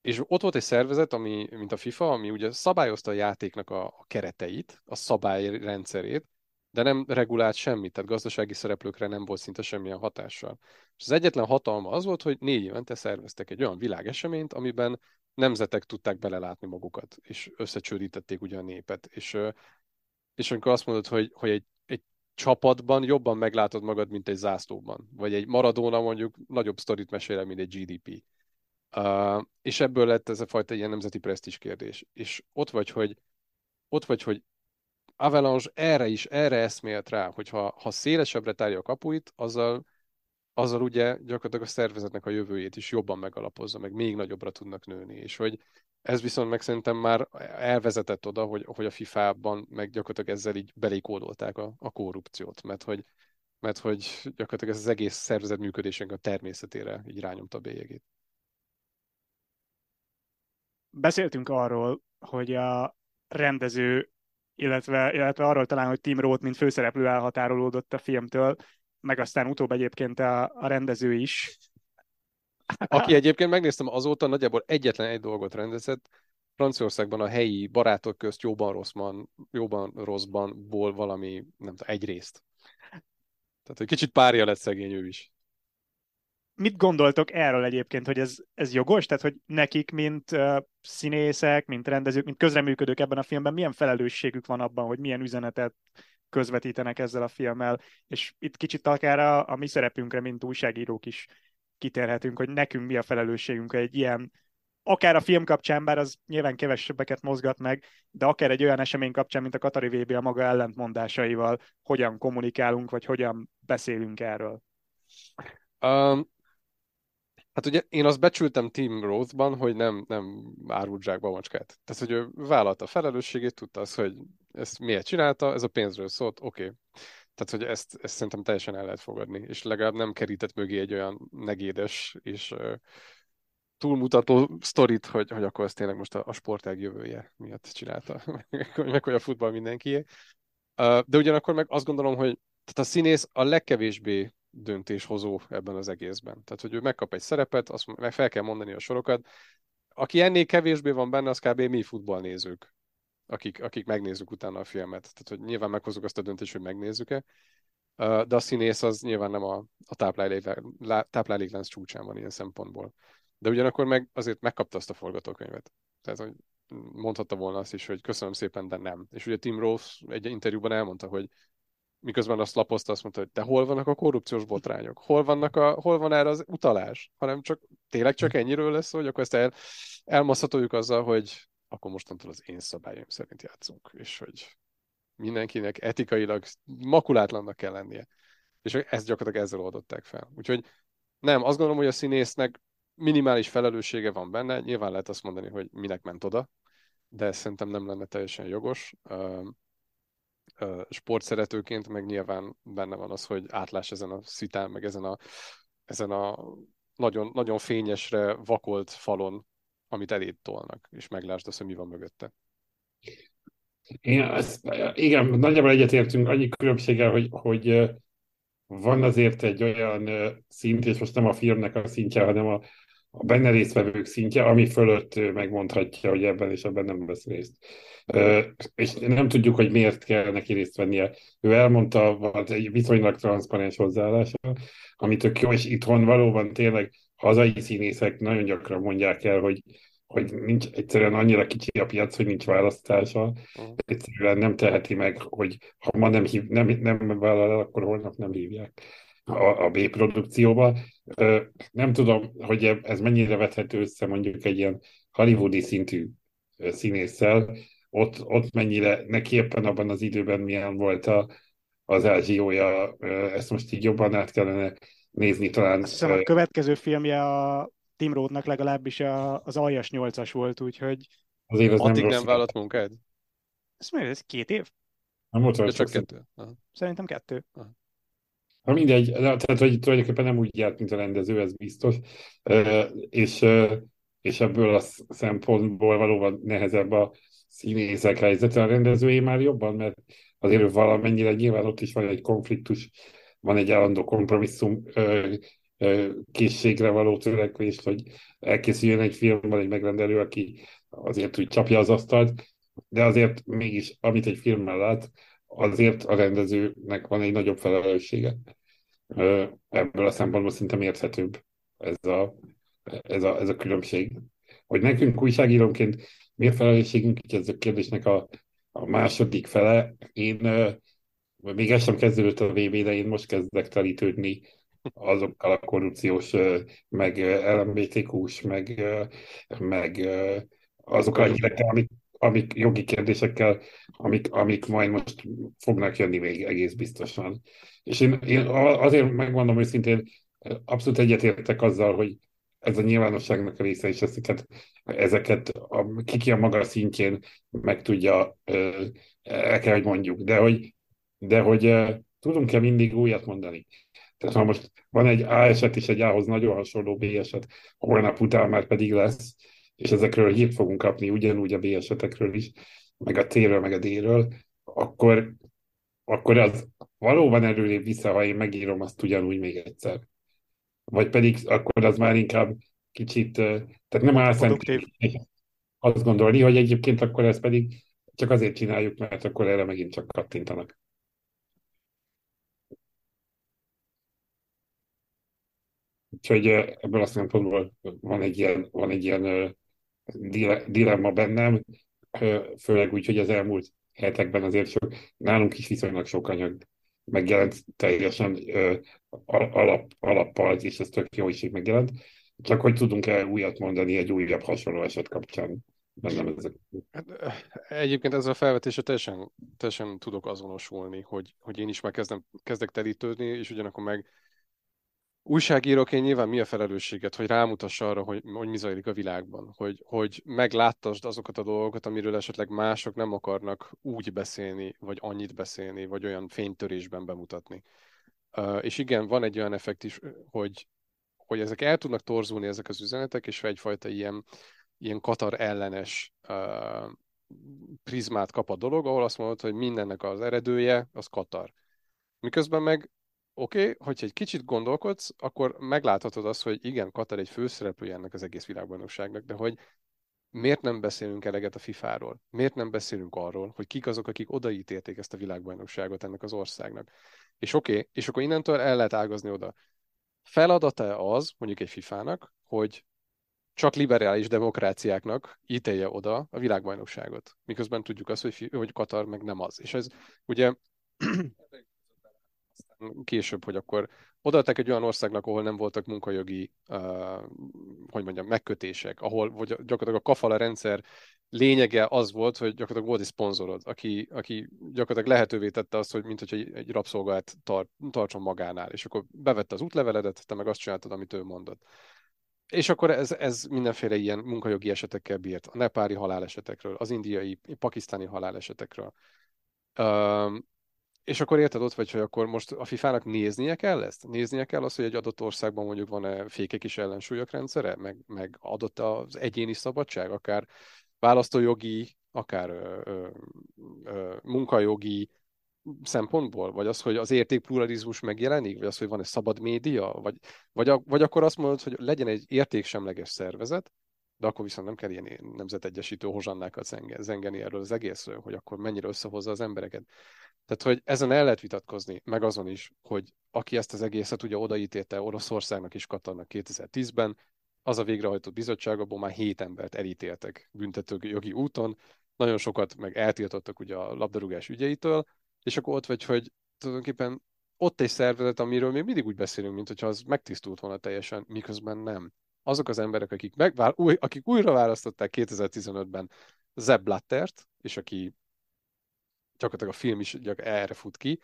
és ott volt egy szervezet, ami, mint a FIFA, ami ugye szabályozta a játéknak a, a kereteit, a szabályrendszerét, de nem regulált semmit, tehát gazdasági szereplőkre nem volt szinte semmilyen hatással. És az egyetlen hatalma az volt, hogy négy évente szerveztek egy olyan világeseményt, amiben nemzetek tudták belelátni magukat, és összecsődítették ugye a népet. És, és amikor azt mondod, hogy, hogy egy, egy csapatban jobban meglátod magad, mint egy zászlóban, vagy egy Maradona mondjuk nagyobb sztorit mesél mint egy GDP. Uh, és ebből lett ez a fajta ilyen nemzeti presztis kérdés. És ott vagy, hogy ott vagy, hogy Avalanche erre is, erre eszmélt rá, hogy ha, ha szélesebbre tárja a kapuit, azzal, azzal ugye gyakorlatilag a szervezetnek a jövőjét is jobban megalapozza, meg még nagyobbra tudnak nőni, és hogy ez viszont meg szerintem már elvezetett oda, hogy, hogy a FIFA-ban meg gyakorlatilag ezzel így belékódolták a, a korrupciót, mert hogy, mert hogy gyakorlatilag ez az egész szervezet működésének a természetére így rányomta a bélyegét. Beszéltünk arról, hogy a rendező illetve, illetve arról talán, hogy Tim Roth, mint főszereplő elhatárolódott a filmtől, meg aztán utóbb egyébként a, a rendező is. Aki egyébként megnéztem azóta nagyjából egyetlen egy dolgot rendezett, Franciaországban a helyi barátok közt jóban rosszban, jóban rosszbanból valami, nem tudom, egy részt. Tehát egy kicsit párja lett szegény ő is. Mit gondoltok erről egyébként, hogy ez, ez jogos? Tehát, hogy nekik, mint uh, színészek, mint rendezők, mint közreműködők ebben a filmben, milyen felelősségük van abban, hogy milyen üzenetet közvetítenek ezzel a filmmel, és itt kicsit akár a, a mi szerepünkre, mint újságírók is kitérhetünk, hogy nekünk mi a felelősségünk egy ilyen, akár a film kapcsán, bár az nyilván kevesebbeket mozgat meg, de akár egy olyan esemény kapcsán, mint a Katari VB a maga ellentmondásaival, hogyan kommunikálunk, vagy hogyan beszélünk erről. Um, hát ugye én azt becsültem Tim Rothban, hogy nem, nem árult zsákba macskát. Tehát, hogy ő vállalta a felelősségét, tudta az, hogy ezt miért csinálta, ez a pénzről szólt, oké. Okay. Tehát, hogy ezt, ezt szerintem teljesen el lehet fogadni, és legalább nem kerített mögé egy olyan negédes és túlmutató sztorit, hogy, hogy akkor ez tényleg most a, a sportág jövője miatt csinálta, meg hogy a futball mindenkié. Uh, de ugyanakkor meg azt gondolom, hogy tehát a színész a legkevésbé döntéshozó ebben az egészben. Tehát, hogy ő megkap egy szerepet, azt meg fel kell mondani a sorokat. Aki ennél kevésbé van benne, az kb. mi futballnézők akik, akik megnézzük utána a filmet. Tehát, hogy nyilván meghozunk azt a döntést, hogy megnézzük-e, de a színész az nyilván nem a, a tápláléklánc csúcsán van ilyen szempontból. De ugyanakkor meg azért megkapta azt a forgatókönyvet. Tehát, hogy mondhatta volna azt is, hogy köszönöm szépen, de nem. És ugye Tim Roth egy interjúban elmondta, hogy miközben azt lapozta, azt mondta, hogy de hol vannak a korrupciós botrányok? Hol, vannak a, hol van erre az utalás? Hanem csak tényleg csak ennyiről lesz, hogy akkor ezt el, elmaszhatoljuk azzal, hogy akkor mostantól az én szabályom szerint játszunk, és hogy mindenkinek etikailag makulátlannak kell lennie. És ezt gyakorlatilag ezzel oldották fel. Úgyhogy nem, azt gondolom, hogy a színésznek minimális felelőssége van benne, nyilván lehet azt mondani, hogy minek ment oda, de szerintem nem lenne teljesen jogos. Sportszeretőként meg nyilván benne van az, hogy átlás ezen a szitán, meg ezen a, ezen a nagyon, nagyon fényesre vakolt falon amit eléd tolnak, és meglásd azt, hogy mi van mögötte. Én azt, igen, nagyjából egyetértünk annyi különbséggel, hogy, hogy van azért egy olyan szint, és most nem a filmnek a szintje, hanem a, a benne résztvevők szintje, ami fölött megmondhatja, hogy ebben és ebben nem vesz részt. És nem tudjuk, hogy miért kell neki részt vennie. Ő elmondta, volt egy viszonylag transzparens hozzáállása, ami tök jó, és itthon valóban tényleg hazai színészek nagyon gyakran mondják el, hogy, hogy nincs egyszerűen annyira kicsi a piac, hogy nincs választása. Uh-huh. Egyszerűen nem teheti meg, hogy ha ma nem, hív, nem, nem vállal akkor holnap nem hívják a, a B produkcióba. Nem tudom, hogy ez mennyire vethető össze mondjuk egy ilyen hollywoodi szintű színésszel, ott, ott mennyire neki éppen abban az időben milyen volt a, az ázsiója, ezt most így jobban át kellene nézni talán. Azt hiszem a következő filmje a Tim Rothnak legalábbis a, az aljas nyolcas volt, úgyhogy... Azért az Addig nem, nem vállalt munkád? Ez miért? Ez két év? Nem volt csak kettő. Aha. Szerintem kettő. Aha. Ha mindegy, tehát hogy tulajdonképpen nem úgy járt, mint a rendező, ez biztos. És, és ebből a szempontból valóban nehezebb a színészek helyzete a rendezői már jobban, mert azért valamennyire nyilván ott is van egy konfliktus van egy állandó kompromisszum készségre való törekvés, hogy elkészüljön egy filmben egy megrendelő, aki azért úgy csapja az asztalt, de azért mégis, amit egy filmmel lát, azért a rendezőnek van egy nagyobb felelőssége. Ebből a szempontból szerintem érthetőbb ez a, ez a, ez a különbség. Hogy nekünk újságírónként mi a felelősségünk, ez a kérdésnek a, a második fele. Én még ez sem kezdődött a VB, de én most kezdek telítődni azokkal a korrupciós, meg LMBTQ-s, meg, meg azokkal a hírekkel, amik, amik jogi kérdésekkel, amik, amik majd most fognak jönni még egész biztosan. És én, én azért megmondom őszintén, abszolút egyetértek azzal, hogy ez a nyilvánosságnak a része, és ezeket, ezeket a, kiki a maga szintjén meg tudja, el kell, hogy mondjuk. De hogy de hogy tudunk-e mindig újat mondani? Tehát ha most van egy A eset és egy A-hoz nagyon hasonló B eset, holnap után már pedig lesz, és ezekről hírt fogunk kapni, ugyanúgy a B esetekről is, meg a C-ről, meg a D-ről, akkor, akkor az valóban előrébb vissza, ha én megírom azt ugyanúgy még egyszer. Vagy pedig akkor az már inkább kicsit, tehát nem álszent, azt gondolni, hogy egyébként akkor ezt pedig csak azért csináljuk, mert akkor erre megint csak kattintanak. Úgyhogy ebből a szempontból van egy ilyen, van egy ilyen dilemma bennem, főleg úgy, hogy az elmúlt hetekben azért sok, nálunk is viszonylag sok anyag megjelent teljesen alap, alappal, és ez tök jó is, megjelent. Csak hogy tudunk-e újat mondani egy újabb hasonló eset kapcsán? Bennem ezek. Hát, egyébként ezzel a felvetésre teljesen, teljesen tudok azonosulni, hogy, hogy én is már kezdem, kezdek telítődni, és ugyanakkor meg újságíróként nyilván mi a felelősséget, hogy rámutass arra, hogy, hogy mi zajlik a világban, hogy, hogy megláttasd azokat a dolgokat, amiről esetleg mások nem akarnak úgy beszélni, vagy annyit beszélni, vagy olyan fénytörésben bemutatni. És igen, van egy olyan effekt is, hogy, hogy ezek el tudnak torzulni, ezek az üzenetek, és egyfajta ilyen, ilyen Katar ellenes prizmát kap a dolog, ahol azt mondod, hogy mindennek az eredője az Katar. Miközben meg oké, okay, hogyha egy kicsit gondolkodsz, akkor megláthatod azt, hogy igen, Katar egy főszereplője ennek az egész világbajnokságnak, de hogy miért nem beszélünk eleget a FIFA-ról? Miért nem beszélünk arról, hogy kik azok, akik odaítélték ezt a világbajnokságot ennek az országnak? És oké, okay, és akkor innentől el lehet ágazni oda. Feladata az, mondjuk egy FIFA-nak, hogy csak liberális demokráciáknak ítélje oda a világbajnokságot. Miközben tudjuk azt, hogy, hogy Katar meg nem az. És ez ugye később, hogy akkor odaadták egy olyan országnak, ahol nem voltak munkajogi, uh, hogy mondjam, megkötések, ahol vagy gyakorlatilag a kafala rendszer lényege az volt, hogy gyakorlatilag volt egy szponzorod, aki, aki gyakorlatilag lehetővé tette azt, hogy mint hogy egy, egy rabszolgát tar, tartson magánál, és akkor bevette az útleveledet, te meg azt csináltad, amit ő mondott. És akkor ez, ez mindenféle ilyen munkajogi esetekkel bírt. A nepári halálesetekről, az indiai, pakisztáni halálesetekről. És akkor érted ott vagy, hogy akkor most a FIFA-nak néznie kell ezt? Néznie kell azt, hogy egy adott országban mondjuk van-e fékek és ellensúlyok rendszere, meg, meg adott az egyéni szabadság, akár választójogi, akár ö, ö, ö, munkajogi szempontból? Vagy az, hogy az értékpluralizmus megjelenik? Vagy az, hogy van egy szabad média? Vagy, vagy, a, vagy akkor azt mondod, hogy legyen egy értéksemleges szervezet, de akkor viszont nem kell ilyen nemzetegyesítő hozsannákat zengeni erről az egészről, hogy akkor mennyire összehozza az embereket. Tehát, hogy ezen el lehet vitatkozni, meg azon is, hogy aki ezt az egészet ugye odaítélte Oroszországnak és Katarnak 2010-ben, az a végrehajtott bizottság, abból már hét embert elítéltek büntető jogi úton, nagyon sokat meg eltiltottak ugye a labdarúgás ügyeitől, és akkor ott vagy, hogy tulajdonképpen ott egy szervezet, amiről még mindig úgy beszélünk, mint hogyha az megtisztult volna teljesen, miközben nem. Azok az emberek, akik, megvál, új, akik újra választották 2015-ben Zeb Blattert, és aki gyakorlatilag a film is erre fut ki,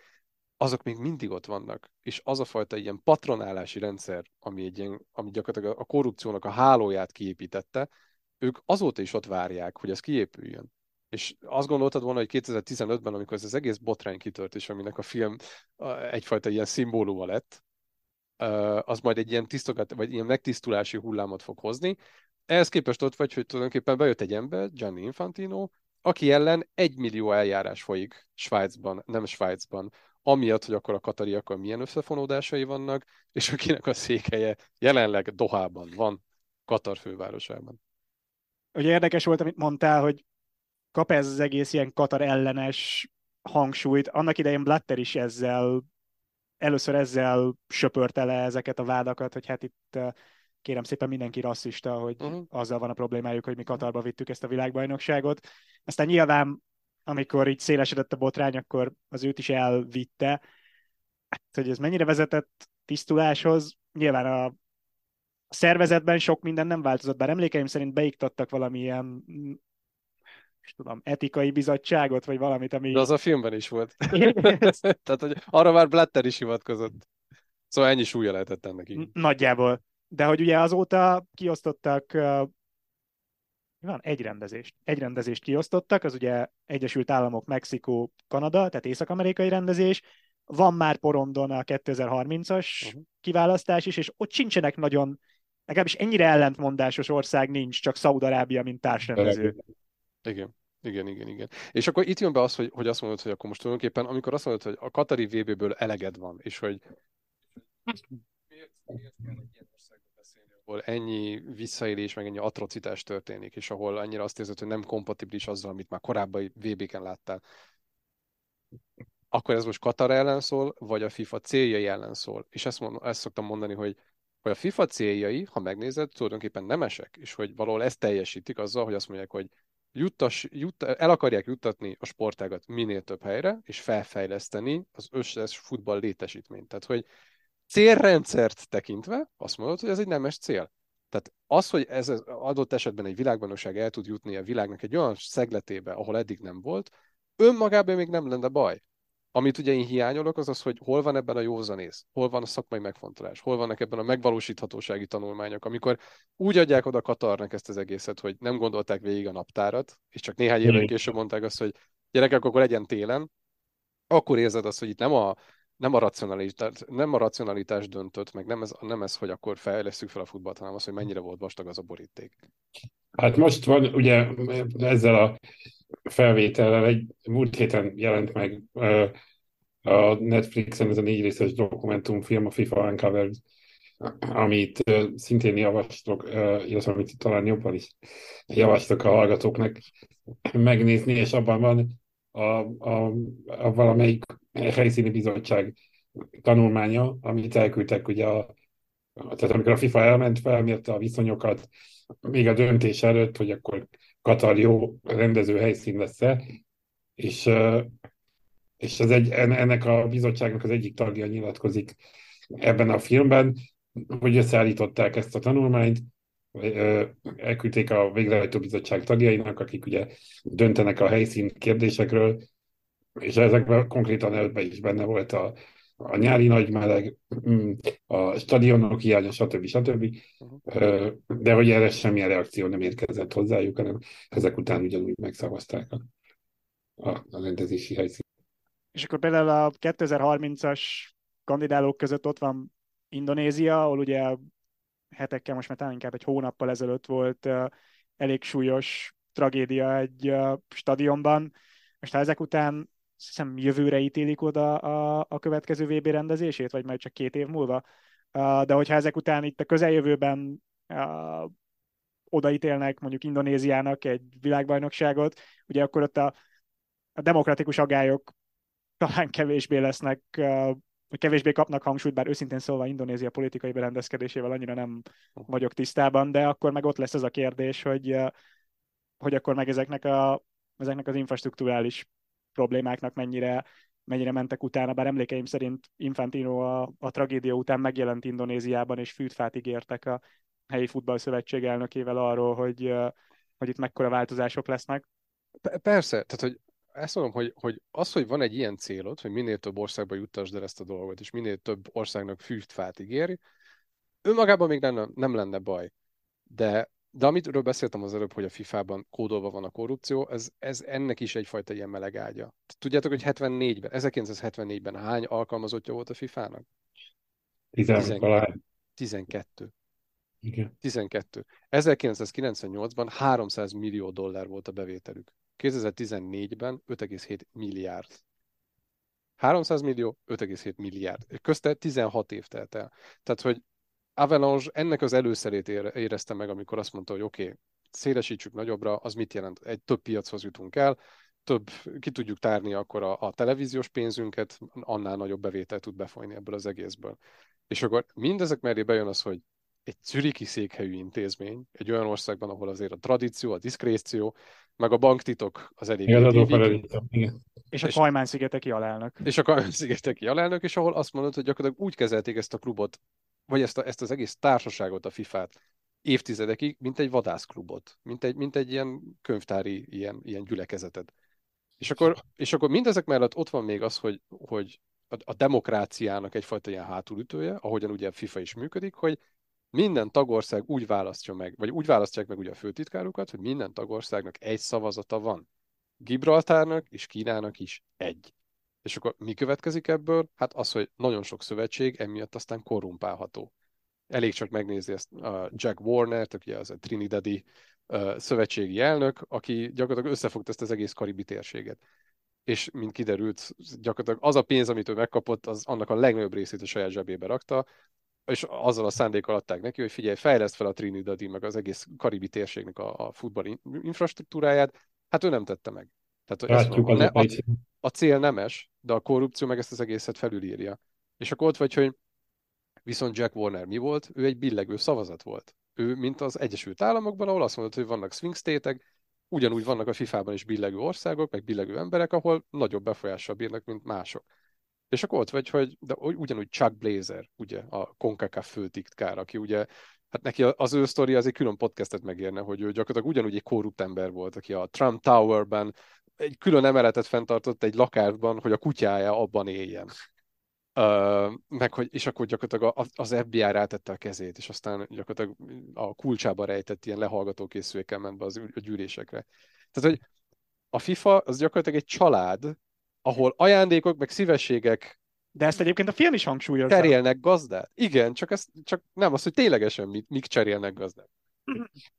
azok még mindig ott vannak. És az a fajta ilyen patronálási rendszer, ami, egy ilyen, ami gyakorlatilag a korrupciónak a hálóját kiépítette, ők azóta is ott várják, hogy ez kiépüljön. És azt gondoltad volna, hogy 2015-ben, amikor ez az egész botrány kitört, és aminek a film egyfajta ilyen szimbóluma lett, az majd egy ilyen tisztogat, vagy ilyen megtisztulási hullámot fog hozni. Ehhez képest ott vagy, hogy tulajdonképpen bejött egy ember, Gianni Infantino, aki ellen egy millió eljárás folyik Svájcban, nem Svájcban, amiatt, hogy akkor a katariakkal milyen összefonódásai vannak, és akinek a székhelye jelenleg Dohában van, Katar fővárosában. Ugye érdekes volt, amit mondtál, hogy kap ez az egész ilyen Katar ellenes hangsúlyt. Annak idején Blatter is ezzel, először ezzel söpörte le ezeket a vádakat, hogy hát itt kérem szépen mindenki rasszista, hogy uh-huh. azzal van a problémájuk, hogy mi Katarba vittük ezt a világbajnokságot. Aztán nyilván, amikor így szélesedett a botrány, akkor az őt is elvitte. Hát, hogy ez mennyire vezetett tisztuláshoz, nyilván a szervezetben sok minden nem változott, bár emlékeim szerint beiktattak valamilyen tudom, etikai bizottságot, vagy valamit, ami... De az a filmben is volt. Tehát, hogy arra már Blatter is hivatkozott. Szóval ennyi súlya lehetett ennek így. Nagyjából. De hogy ugye azóta kiosztottak van egy rendezést. Egy rendezést kiosztottak, az ugye Egyesült Államok, Mexikó, Kanada, tehát észak-amerikai rendezés. Van már porondon a 2030-as uh-huh. kiválasztás is, és ott sincsenek nagyon, legalábbis ennyire ellentmondásos ország nincs, csak Szaúd-Arábia, mint társrendező. Igen. Igen, igen, igen. És akkor itt jön be az, hogy, hogy azt mondod, hogy akkor most tulajdonképpen, amikor azt mondod, hogy a Katari VB-ből eleged van, és hogy miért, miért ahol ennyi visszaélés, meg ennyi atrocitás történik, és ahol annyira azt érzed, hogy nem kompatibilis azzal, amit már korábban VB-ken láttál, akkor ez most Katar ellen szól, vagy a FIFA céljai ellen szól. És ezt, mond, ezt szoktam mondani, hogy, hogy a FIFA céljai, ha megnézed, tulajdonképpen nemesek, és hogy valahol ezt teljesítik azzal, hogy azt mondják, hogy juttas, jut, el akarják juttatni a sportágat minél több helyre, és felfejleszteni az összes futball létesítményt. Tehát, hogy célrendszert tekintve azt mondod, hogy ez egy nemes cél. Tehát az, hogy ez adott esetben egy világbajnokság el tud jutni a világnak egy olyan szegletébe, ahol eddig nem volt, önmagában még nem lenne baj. Amit ugye én hiányolok, az az, hogy hol van ebben a józanész, hol van a szakmai megfontolás, hol vannak ebben a megvalósíthatósági tanulmányok, amikor úgy adják oda Katarnak ezt az egészet, hogy nem gondolták végig a naptárat, és csak néhány évvel később mondták azt, hogy gyerekek, akkor legyen télen, akkor érzed azt, hogy itt nem a, nem a, racionalitás, nem a racionalitás döntött, meg nem ez, nem ez, hogy akkor fejlesztjük fel a futballt, hanem az, hogy mennyire volt vastag az a boríték. Hát most van ugye ezzel a felvétellel egy múlt héten jelent meg a Netflixen ez a négy részes dokumentumfilm, a FIFA Uncovered, amit szintén javaslok, illetve amit talán jobban is javaslok a hallgatóknak megnézni, és abban van a, a, a valamelyik helyszíni bizottság tanulmánya, amit elküldtek ugye a, tehát amikor a FIFA elment, felmérte a viszonyokat még a döntés előtt, hogy akkor Katar jó rendező helyszín lesz-e, és, és ez egy, ennek a bizottságnak az egyik tagja nyilatkozik ebben a filmben, hogy összeállították ezt a tanulmányt, elküldték a végrehajtó bizottság tagjainak, akik ugye döntenek a helyszín kérdésekről, és ezekben konkrétan előbb is benne volt a, a nyári nagy meleg, mm, a stadionok hiánya, stb. stb. Uh-huh. De hogy erre semmilyen reakció nem érkezett hozzájuk, hanem ezek után ugyanúgy megszavazták a, a, a rendezési helyszínt. És akkor például a 2030-as kandidálók között ott van Indonézia, ahol ugye hetekkel, most már talán inkább egy hónappal ezelőtt volt elég súlyos tragédia egy stadionban. Most ha ezek után hiszem jövőre ítélik oda a, a következő VB rendezését, vagy majd csak két év múlva. De hogyha ezek után itt a közeljövőben odaítélnek mondjuk Indonéziának egy világbajnokságot, ugye akkor ott a, a demokratikus agályok talán kevésbé lesznek, kevésbé kapnak hangsúlyt, bár őszintén szólva Indonézia politikai berendezkedésével annyira nem vagyok tisztában, de akkor meg ott lesz ez a kérdés, hogy, hogy akkor meg ezeknek, a, ezeknek az infrastruktúrális problémáknak mennyire, mennyire mentek utána, bár emlékeim szerint Infantino a, a tragédia után megjelent Indonéziában, és fűtfát ígértek a helyi futballszövetség elnökével arról, hogy, hogy itt mekkora változások lesznek. Persze, tehát hogy ezt mondom, hogy, hogy az, hogy van egy ilyen célod, hogy minél több országba juttasd el ezt a dolgot, és minél több országnak fűtfát ígéri, önmagában még nem, nem lenne baj. De de amitről beszéltem az előbb, hogy a FIFA-ban kódolva van a korrupció, ez, ez ennek is egyfajta ilyen meleg ágya. Tudjátok, hogy 74-ben, 1974-ben hány alkalmazottja volt a FIFA-nak? 12. 12. Igen. 12. 1998-ban 300 millió dollár volt a bevételük. 2014-ben 5,7 milliárd. 300 millió, 5,7 milliárd. Közte 16 év telt el. Tehát, hogy Avalanche ennek az előszerét érezte meg, amikor azt mondta, hogy oké, okay, szélesítsük nagyobbra, az mit jelent? Egy több piachoz jutunk el, több, ki tudjuk tárni akkor a, a televíziós pénzünket, annál nagyobb bevételt tud befolyni ebből az egészből. És akkor mindezek mellé bejön az, hogy egy czüriki székhelyű intézmény, egy olyan országban, ahol azért a tradíció, a diszkréció, meg a banktitok az elég. Igen, igen. És a Kajmán-szigeteki alelnök. És a Kajmán-szigeteki alelnök, és ahol azt mondod, hogy gyakorlatilag úgy kezelték ezt a klubot vagy ezt, a, ezt az egész társaságot, a FIFA-t évtizedekig, mint egy vadászklubot, mint egy, mint egy ilyen könyvtári ilyen, ilyen gyülekezetet. És akkor, és akkor mindezek mellett ott van még az, hogy, hogy a, a demokráciának egyfajta ilyen hátulütője, ahogyan ugye a FIFA is működik, hogy minden tagország úgy választja meg, vagy úgy választják meg ugye a főtitkárukat, hogy minden tagországnak egy szavazata van. Gibraltárnak és Kínának is egy. És akkor mi következik ebből? Hát az, hogy nagyon sok szövetség emiatt aztán korrumpálható. Elég csak megnézni ezt a Jack Warner-t, aki az a Trinidadi uh, szövetségi elnök, aki gyakorlatilag összefogta ezt az egész karibi térséget. És mint kiderült, gyakorlatilag az a pénz, amit ő megkapott, az annak a legnagyobb részét a saját zsebébe rakta, és azzal a szándékkal adták neki, hogy figyelj, fejleszt fel a Trinidadi, meg az egész karibi térségnek a, a futball infrastruktúráját, hát ő nem tette meg. Tehát ezt, az ne, a, a cél nemes, de a korrupció meg ezt az egészet felülírja. És akkor ott vagy, hogy viszont Jack Warner mi volt? Ő egy billegő szavazat volt. Ő, mint az Egyesült Államokban, ahol azt mondott, hogy vannak swing state ugyanúgy vannak a FIFA-ban is billegő országok, meg billegő emberek, ahol nagyobb befolyással bírnak, mint mások. És akkor ott vagy, hogy de ugyanúgy Chuck Blazer, ugye, a CONCACAF főtitkár, aki ugye, hát neki az ő sztori az egy külön podcastet megérne, hogy ő gyakorlatilag ugyanúgy egy korrupt ember volt, aki a Trump Towerben egy külön emeletet fenntartott egy lakásban, hogy a kutyája abban éljen. Uh, meg hogy, és akkor gyakorlatilag az FBI rátette a kezét, és aztán gyakorlatilag a kulcsába rejtett ilyen lehallgató készülékkel ment be az, a gyűlésekre. Tehát, hogy a FIFA az gyakorlatilag egy család, ahol ajándékok, meg szívességek de ezt egyébként a film is hangsúlyozza. Cserélnek gazdát? Igen, csak, ez, csak nem az, hogy ténylegesen mit, mik cserélnek gazdát.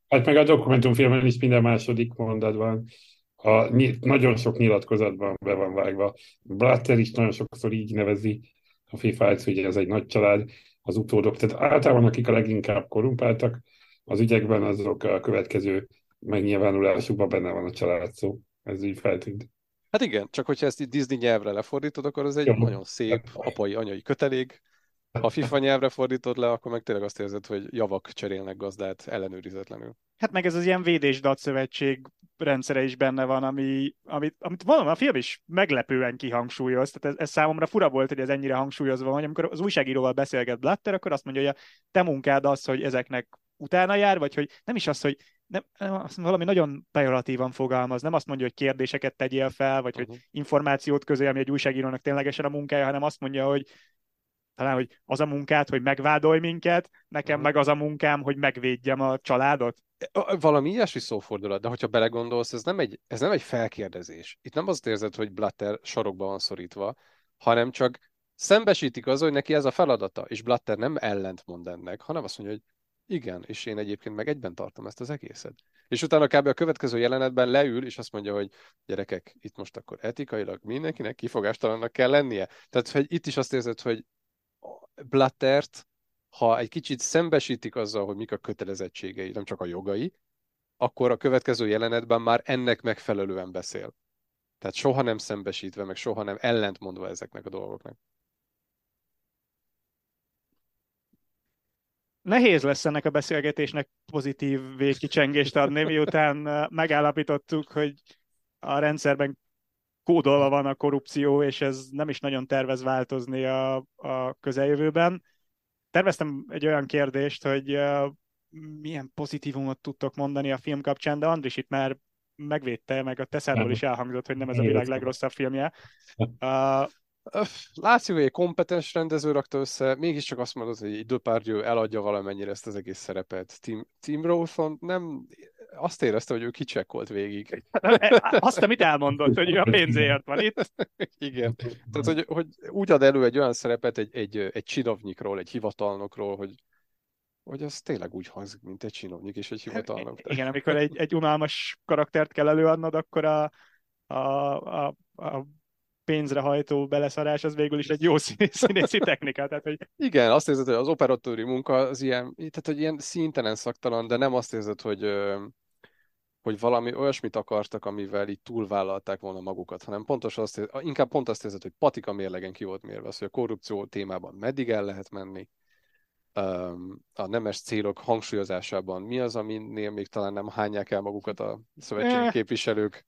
Hát meg a dokumentumfilmen is minden második mondatban a, nagyon sok nyilatkozatban be van vágva. Blatter is nagyon sokszor így nevezi a FIFA-t, hogy ez egy nagy család, az utódok. Tehát általában akik a leginkább korumpáltak az ügyekben, azok a következő megnyilvánulásukban benne van a család szó. Ez így feltűnt. Hát igen, csak hogyha ezt Disney nyelvre lefordítod, akkor az egy Jó. nagyon szép apai, anyai kötelék. Ha FIFA nyelvre fordítod le, akkor meg tényleg azt érzed, hogy javak cserélnek gazdát ellenőrizetlenül. Hát meg ez az ilyen védésdatszövetség rendszere is benne van, ami, amit, amit valami a film is meglepően kihangsúlyoz. Tehát ez, ez, számomra fura volt, hogy ez ennyire hangsúlyozva van. Amikor az újságíróval beszélget Blatter, akkor azt mondja, hogy a te munkád az, hogy ezeknek utána jár, vagy hogy nem is az, hogy nem, azt valami nagyon pejoratívan fogalmaz, nem azt mondja, hogy kérdéseket tegyél fel, vagy uh-huh. hogy információt közé, ami egy újságírónak ténylegesen a munkája, hanem azt mondja, hogy talán, hogy az a munkát, hogy megvádolj minket, nekem meg az a munkám, hogy megvédjem a családot. Valami ilyesmi szófordulat, de hogyha belegondolsz, ez nem egy, ez nem egy felkérdezés. Itt nem azt érzed, hogy Blatter sarokba van szorítva, hanem csak szembesítik az, hogy neki ez a feladata, és Blatter nem ellent mond ennek, hanem azt mondja, hogy igen, és én egyébként meg egyben tartom ezt az egészet. És utána kb. a következő jelenetben leül, és azt mondja, hogy gyerekek, itt most akkor etikailag mindenkinek kifogástalannak kell lennie. Tehát, hogy itt is azt érzed, hogy Blattert, ha egy kicsit szembesítik azzal, hogy mik a kötelezettségei, nem csak a jogai, akkor a következő jelenetben már ennek megfelelően beszél. Tehát soha nem szembesítve, meg soha nem ellentmondva ezeknek a dolgoknak. Nehéz lesz ennek a beszélgetésnek pozitív végkicsengést adni, miután megállapítottuk, hogy a rendszerben kódolva van a korrupció, és ez nem is nagyon tervez változni a, a közeljövőben. Terveztem egy olyan kérdést, hogy uh, milyen pozitívumot tudtok mondani a film kapcsán, de Andris itt már megvédte, meg a Teszáról is elhangzott, hogy nem ez a világ legrosszabb filmje. Uh, Látszik, hogy egy kompetens rendező rakta össze, mégiscsak azt mondod, hogy Depardieu eladja valamennyire ezt az egész szerepet. Tim, Tim Rosen nem azt érezte, hogy ő kicsekkolt végig. Azt, amit elmondott, hogy ő a pénzért van itt. Igen. Tehát, hogy, hogy úgy ad elő egy olyan szerepet egy, egy, egy csinovnyikról, egy hivatalnokról, hogy, hogy az tényleg úgy hangzik, mint egy csinovnyik és egy hivatalnok. Igen, amikor egy, egy unalmas karaktert kell előadnod, akkor a, a, a, a pénzre hajtó beleszarás az végül is egy jó színészi technika. Tehát, hogy... Igen, azt érzed, hogy az operatőri munka az ilyen, tehát, hogy ilyen szintenen szaktalan, de nem azt érzed, hogy, hogy valami olyasmit akartak, amivel így túlvállalták volna magukat, hanem pontos azt érzed, inkább pont azt érzed, hogy patika mérlegen ki volt mérve, az, hogy a korrupció témában meddig el lehet menni, a nemes célok hangsúlyozásában mi az, aminél még talán nem hányják el magukat a szövetségi eh. képviselők.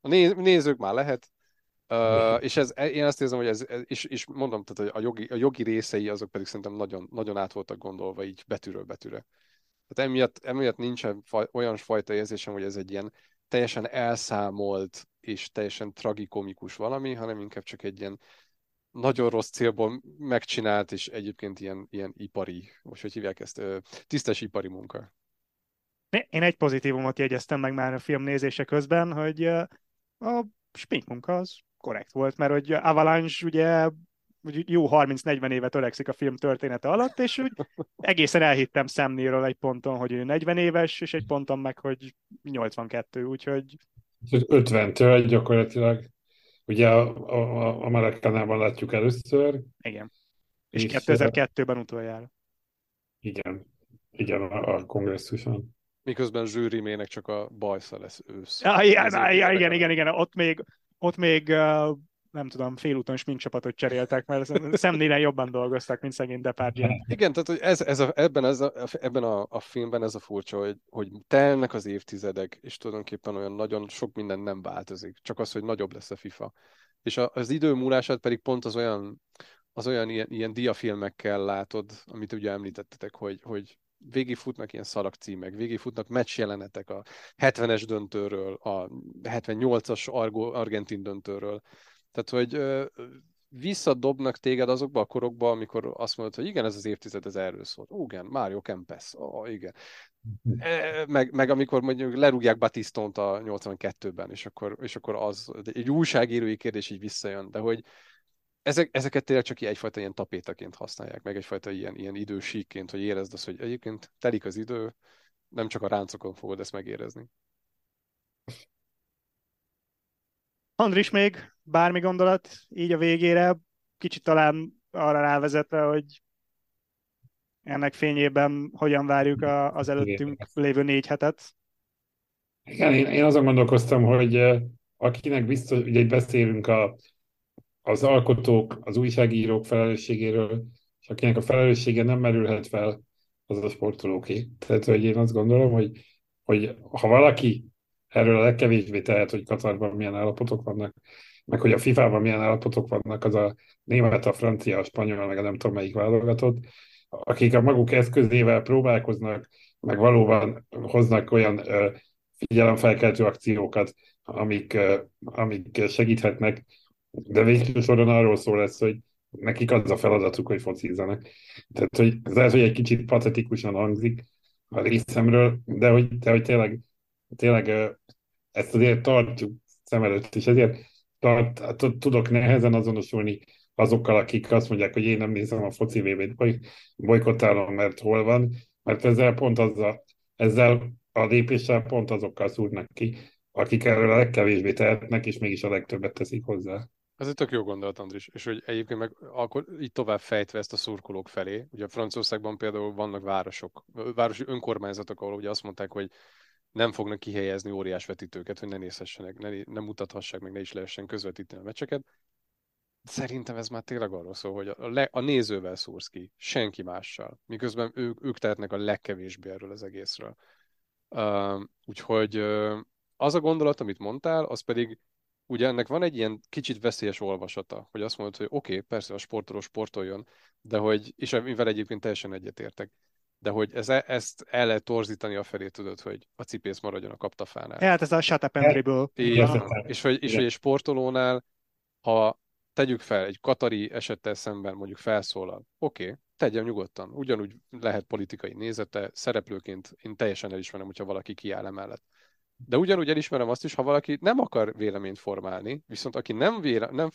A nézők már lehet, Uh, és ez, én azt érzem, hogy ez, és, és mondom, tehát a jogi, a jogi részei azok pedig szerintem nagyon, nagyon át voltak gondolva így betűről betűre. Tehát emiatt, emiatt nincsen faj, olyan fajta érzésem, hogy ez egy ilyen teljesen elszámolt és teljesen tragikomikus valami, hanem inkább csak egy ilyen nagyon rossz célból megcsinált, és egyébként ilyen, ilyen ipari, most hogy hívják ezt, tisztes ipari munka. Én egy pozitívumot jegyeztem meg már a film nézése közben, hogy a spink munka az korrekt volt, mert hogy Avalanche ugye jó 30-40 évet öregszik a film története alatt, és úgy egészen elhittem Sam egy ponton, hogy ő 40 éves, és egy ponton meg, hogy 82, úgyhogy... 50-től gyakorlatilag. Ugye a, a, a Amerikánában látjuk először. Igen. És, és 2002-ben utoljára. Igen, igen, a, a kongresszuson. Miközben zsűrimének csak a bajsza lesz ősz. Ja, igen, Ezért igen, igen, igen, igen, ott még, ott még nem tudom, félúton smink csapatot cseréltek, mert szemnélen jobban dolgoztak, mint szegény Depardieu. Igen, tehát hogy ez, ez a, ebben, ez a, ebben a, a filmben ez a furcsa, hogy, hogy telnek az évtizedek, és tulajdonképpen olyan nagyon sok minden nem változik. Csak az, hogy nagyobb lesz a FIFA. És a, az idő múlását pedig pont az olyan, az olyan ilyen, ilyen diafilmekkel látod, amit ugye említettetek, hogy, hogy végigfutnak ilyen szalagcímek, végigfutnak meccs jelenetek a 70-es döntőről, a 78-as argo, argentin döntőről. Tehát, hogy visszadobnak téged azokba a korokba, amikor azt mondod, hogy igen, ez az évtized, ez erről szólt. Ó, igen, Mario Kempes, ó, igen. E, Meg, meg amikor mondjuk lerúgják Batistont a 82-ben, és akkor, és akkor az egy újságírói kérdés így visszajön, de hogy ezek, ezeket tényleg csak egyfajta ilyen tapétaként használják, meg egyfajta ilyen, ilyen idősíkként, hogy érezd azt, hogy egyébként telik az idő, nem csak a ráncokon fogod ezt megérezni. Andris még bármi gondolat így a végére, kicsit talán arra rávezetve, hogy ennek fényében hogyan várjuk a, az előttünk lévő négy hetet. Igen, én, én azon gondolkoztam, hogy eh, akinek biztos, ugye beszélünk a, az alkotók, az újságírók felelősségéről, és akinek a felelőssége nem merülhet fel, az a sportolóké. Tehát, hogy én azt gondolom, hogy, hogy ha valaki erről a legkevésbé tehet, hogy Katarban milyen állapotok vannak, meg hogy a FIFA-ban milyen állapotok vannak, az a német, a francia, a spanyol, meg a nem tudom melyik válogatott, akik a maguk eszközével próbálkoznak, meg valóban hoznak olyan figyelemfelkeltő akciókat, amik, amik segíthetnek, de végső soron arról szól lesz, hogy nekik az a feladatuk, hogy focizzanak. Tehát, hogy ez lehet, hogy egy kicsit patetikusan hangzik a részemről, de hogy, de hogy tényleg, tényleg ezt azért tartjuk szem előtt, és ezért tart, tudok nehezen azonosulni azokkal, akik azt mondják, hogy én nem nézem a foci vb boly, bolykottálom, mert hol van, mert ezzel pont azzal, ezzel a lépéssel pont azokkal szúrnak ki, akik erről a legkevésbé tehetnek, és mégis a legtöbbet teszik hozzá. Ez egy tök jó gondolat, Andris. És hogy egyébként meg akkor így tovább fejtve ezt a szurkolók felé. Ugye a Franciaországban például vannak városok, városi önkormányzatok, ahol ugye azt mondták, hogy nem fognak kihelyezni óriás vetítőket, hogy ne nézhessenek, ne, ne mutathassák, meg ne is lehessen közvetíteni a meccseket. Szerintem ez már tényleg arról szól, hogy a, le, a nézővel szúrsz ki, senki mással, miközben ők, ők tehetnek a legkevésbé erről az egészről. Uh, úgyhogy uh, az a gondolat, amit mondtál, az pedig ugye ennek van egy ilyen kicsit veszélyes olvasata, hogy azt mondod, hogy oké, okay, persze a sportoló sportoljon, de hogy, és mivel egyébként teljesen egyetértek, de hogy ez, ezt el lehet torzítani a felé, tudod, hogy a cipész maradjon a kaptafánál. Hát ez a shut up and dribble. Igen. És hogy, és hogy egy sportolónál, ha tegyük fel, egy katari esettel szemben mondjuk felszólal, oké, okay, tegyem nyugodtan, ugyanúgy lehet politikai nézete, szereplőként én teljesen elismerem, hogyha valaki kiáll emellett. De ugyanúgy elismerem azt is, ha valaki nem akar véleményt formálni, viszont aki nem, véle, nem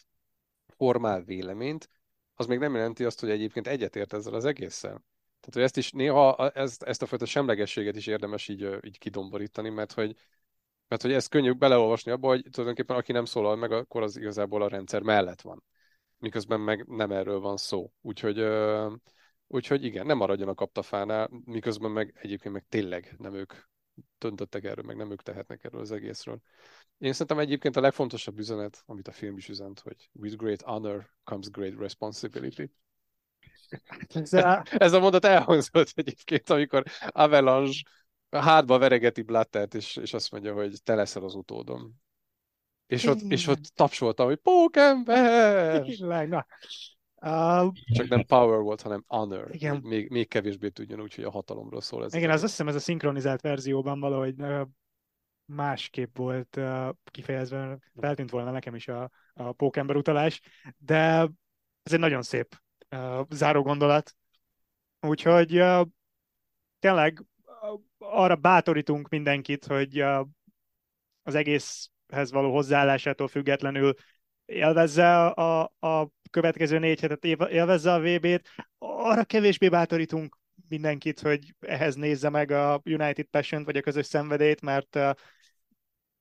formál véleményt, az még nem jelenti azt, hogy egyébként egyetért ezzel az egésszel. Tehát, hogy ezt is néha ezt, ezt a fajta semlegességet is érdemes így, így kidomborítani, mert hogy, mert hogy ez könnyű beleolvasni abba, hogy tulajdonképpen aki nem szólal meg, akkor az igazából a rendszer mellett van. Miközben meg nem erről van szó. Úgyhogy, úgyhogy igen, nem maradjon a kaptafánál, miközben meg egyébként meg tényleg nem ők döntöttek erről, meg nem ők tehetnek erről az egészről. Én szerintem egyébként a legfontosabb üzenet, amit a film is üzent, hogy with great honor comes great responsibility. Ez a, ez a mondat elhangzott egyébként, amikor Avalanche hátba veregeti Blattert, és, és azt mondja, hogy te leszel az utódom. És ott, és ott tapsoltam, hogy pókember! Tényleg, na. Uh, Csak nem power volt, hanem honor. Igen. Még, még kevésbé tudjon úgy, hogy a hatalomról szól ez. igen, az azt hiszem ez a szinkronizált verzióban valahogy másképp volt kifejezve, feltűnt volna nekem is a, a pókember utalás, de ez egy nagyon szép uh, záró gondolat. Úgyhogy uh, tényleg uh, arra bátorítunk mindenkit, hogy uh, az egészhez való hozzáállásától függetlenül élvezze a, a következő négy hetet, élvezze a VB-t. Arra kevésbé bátorítunk mindenkit, hogy ehhez nézze meg a United Passion vagy a közös szenvedélyt, mert uh,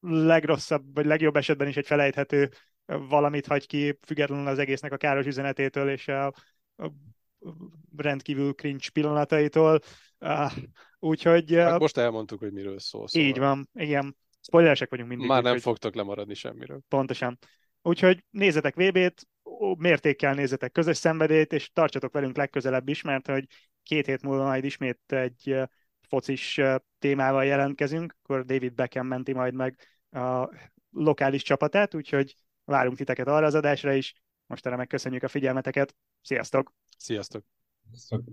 legrosszabb, vagy legjobb esetben is egy felejthető valamit hagy ki, függetlenül az egésznek a káros üzenetétől, és a, a rendkívül cringe pillanataitól. Uh, úgyhogy... Uh, hát most elmondtuk, hogy miről szól. Szóval. Így van, igen. Spoileresek vagyunk mindig. Már nem fogtok lemaradni semmiről. Pontosan. Úgyhogy nézzetek VB-t, mértékkel nézzetek közös szenvedélyt, és tartsatok velünk legközelebb is, mert hogy két hét múlva majd ismét egy focis témával jelentkezünk, akkor David Beckham menti majd meg a lokális csapatát, úgyhogy várunk titeket arra az adásra is. Most erre megköszönjük a figyelmeteket. Sziasztok! Sziasztok! Sziasztok.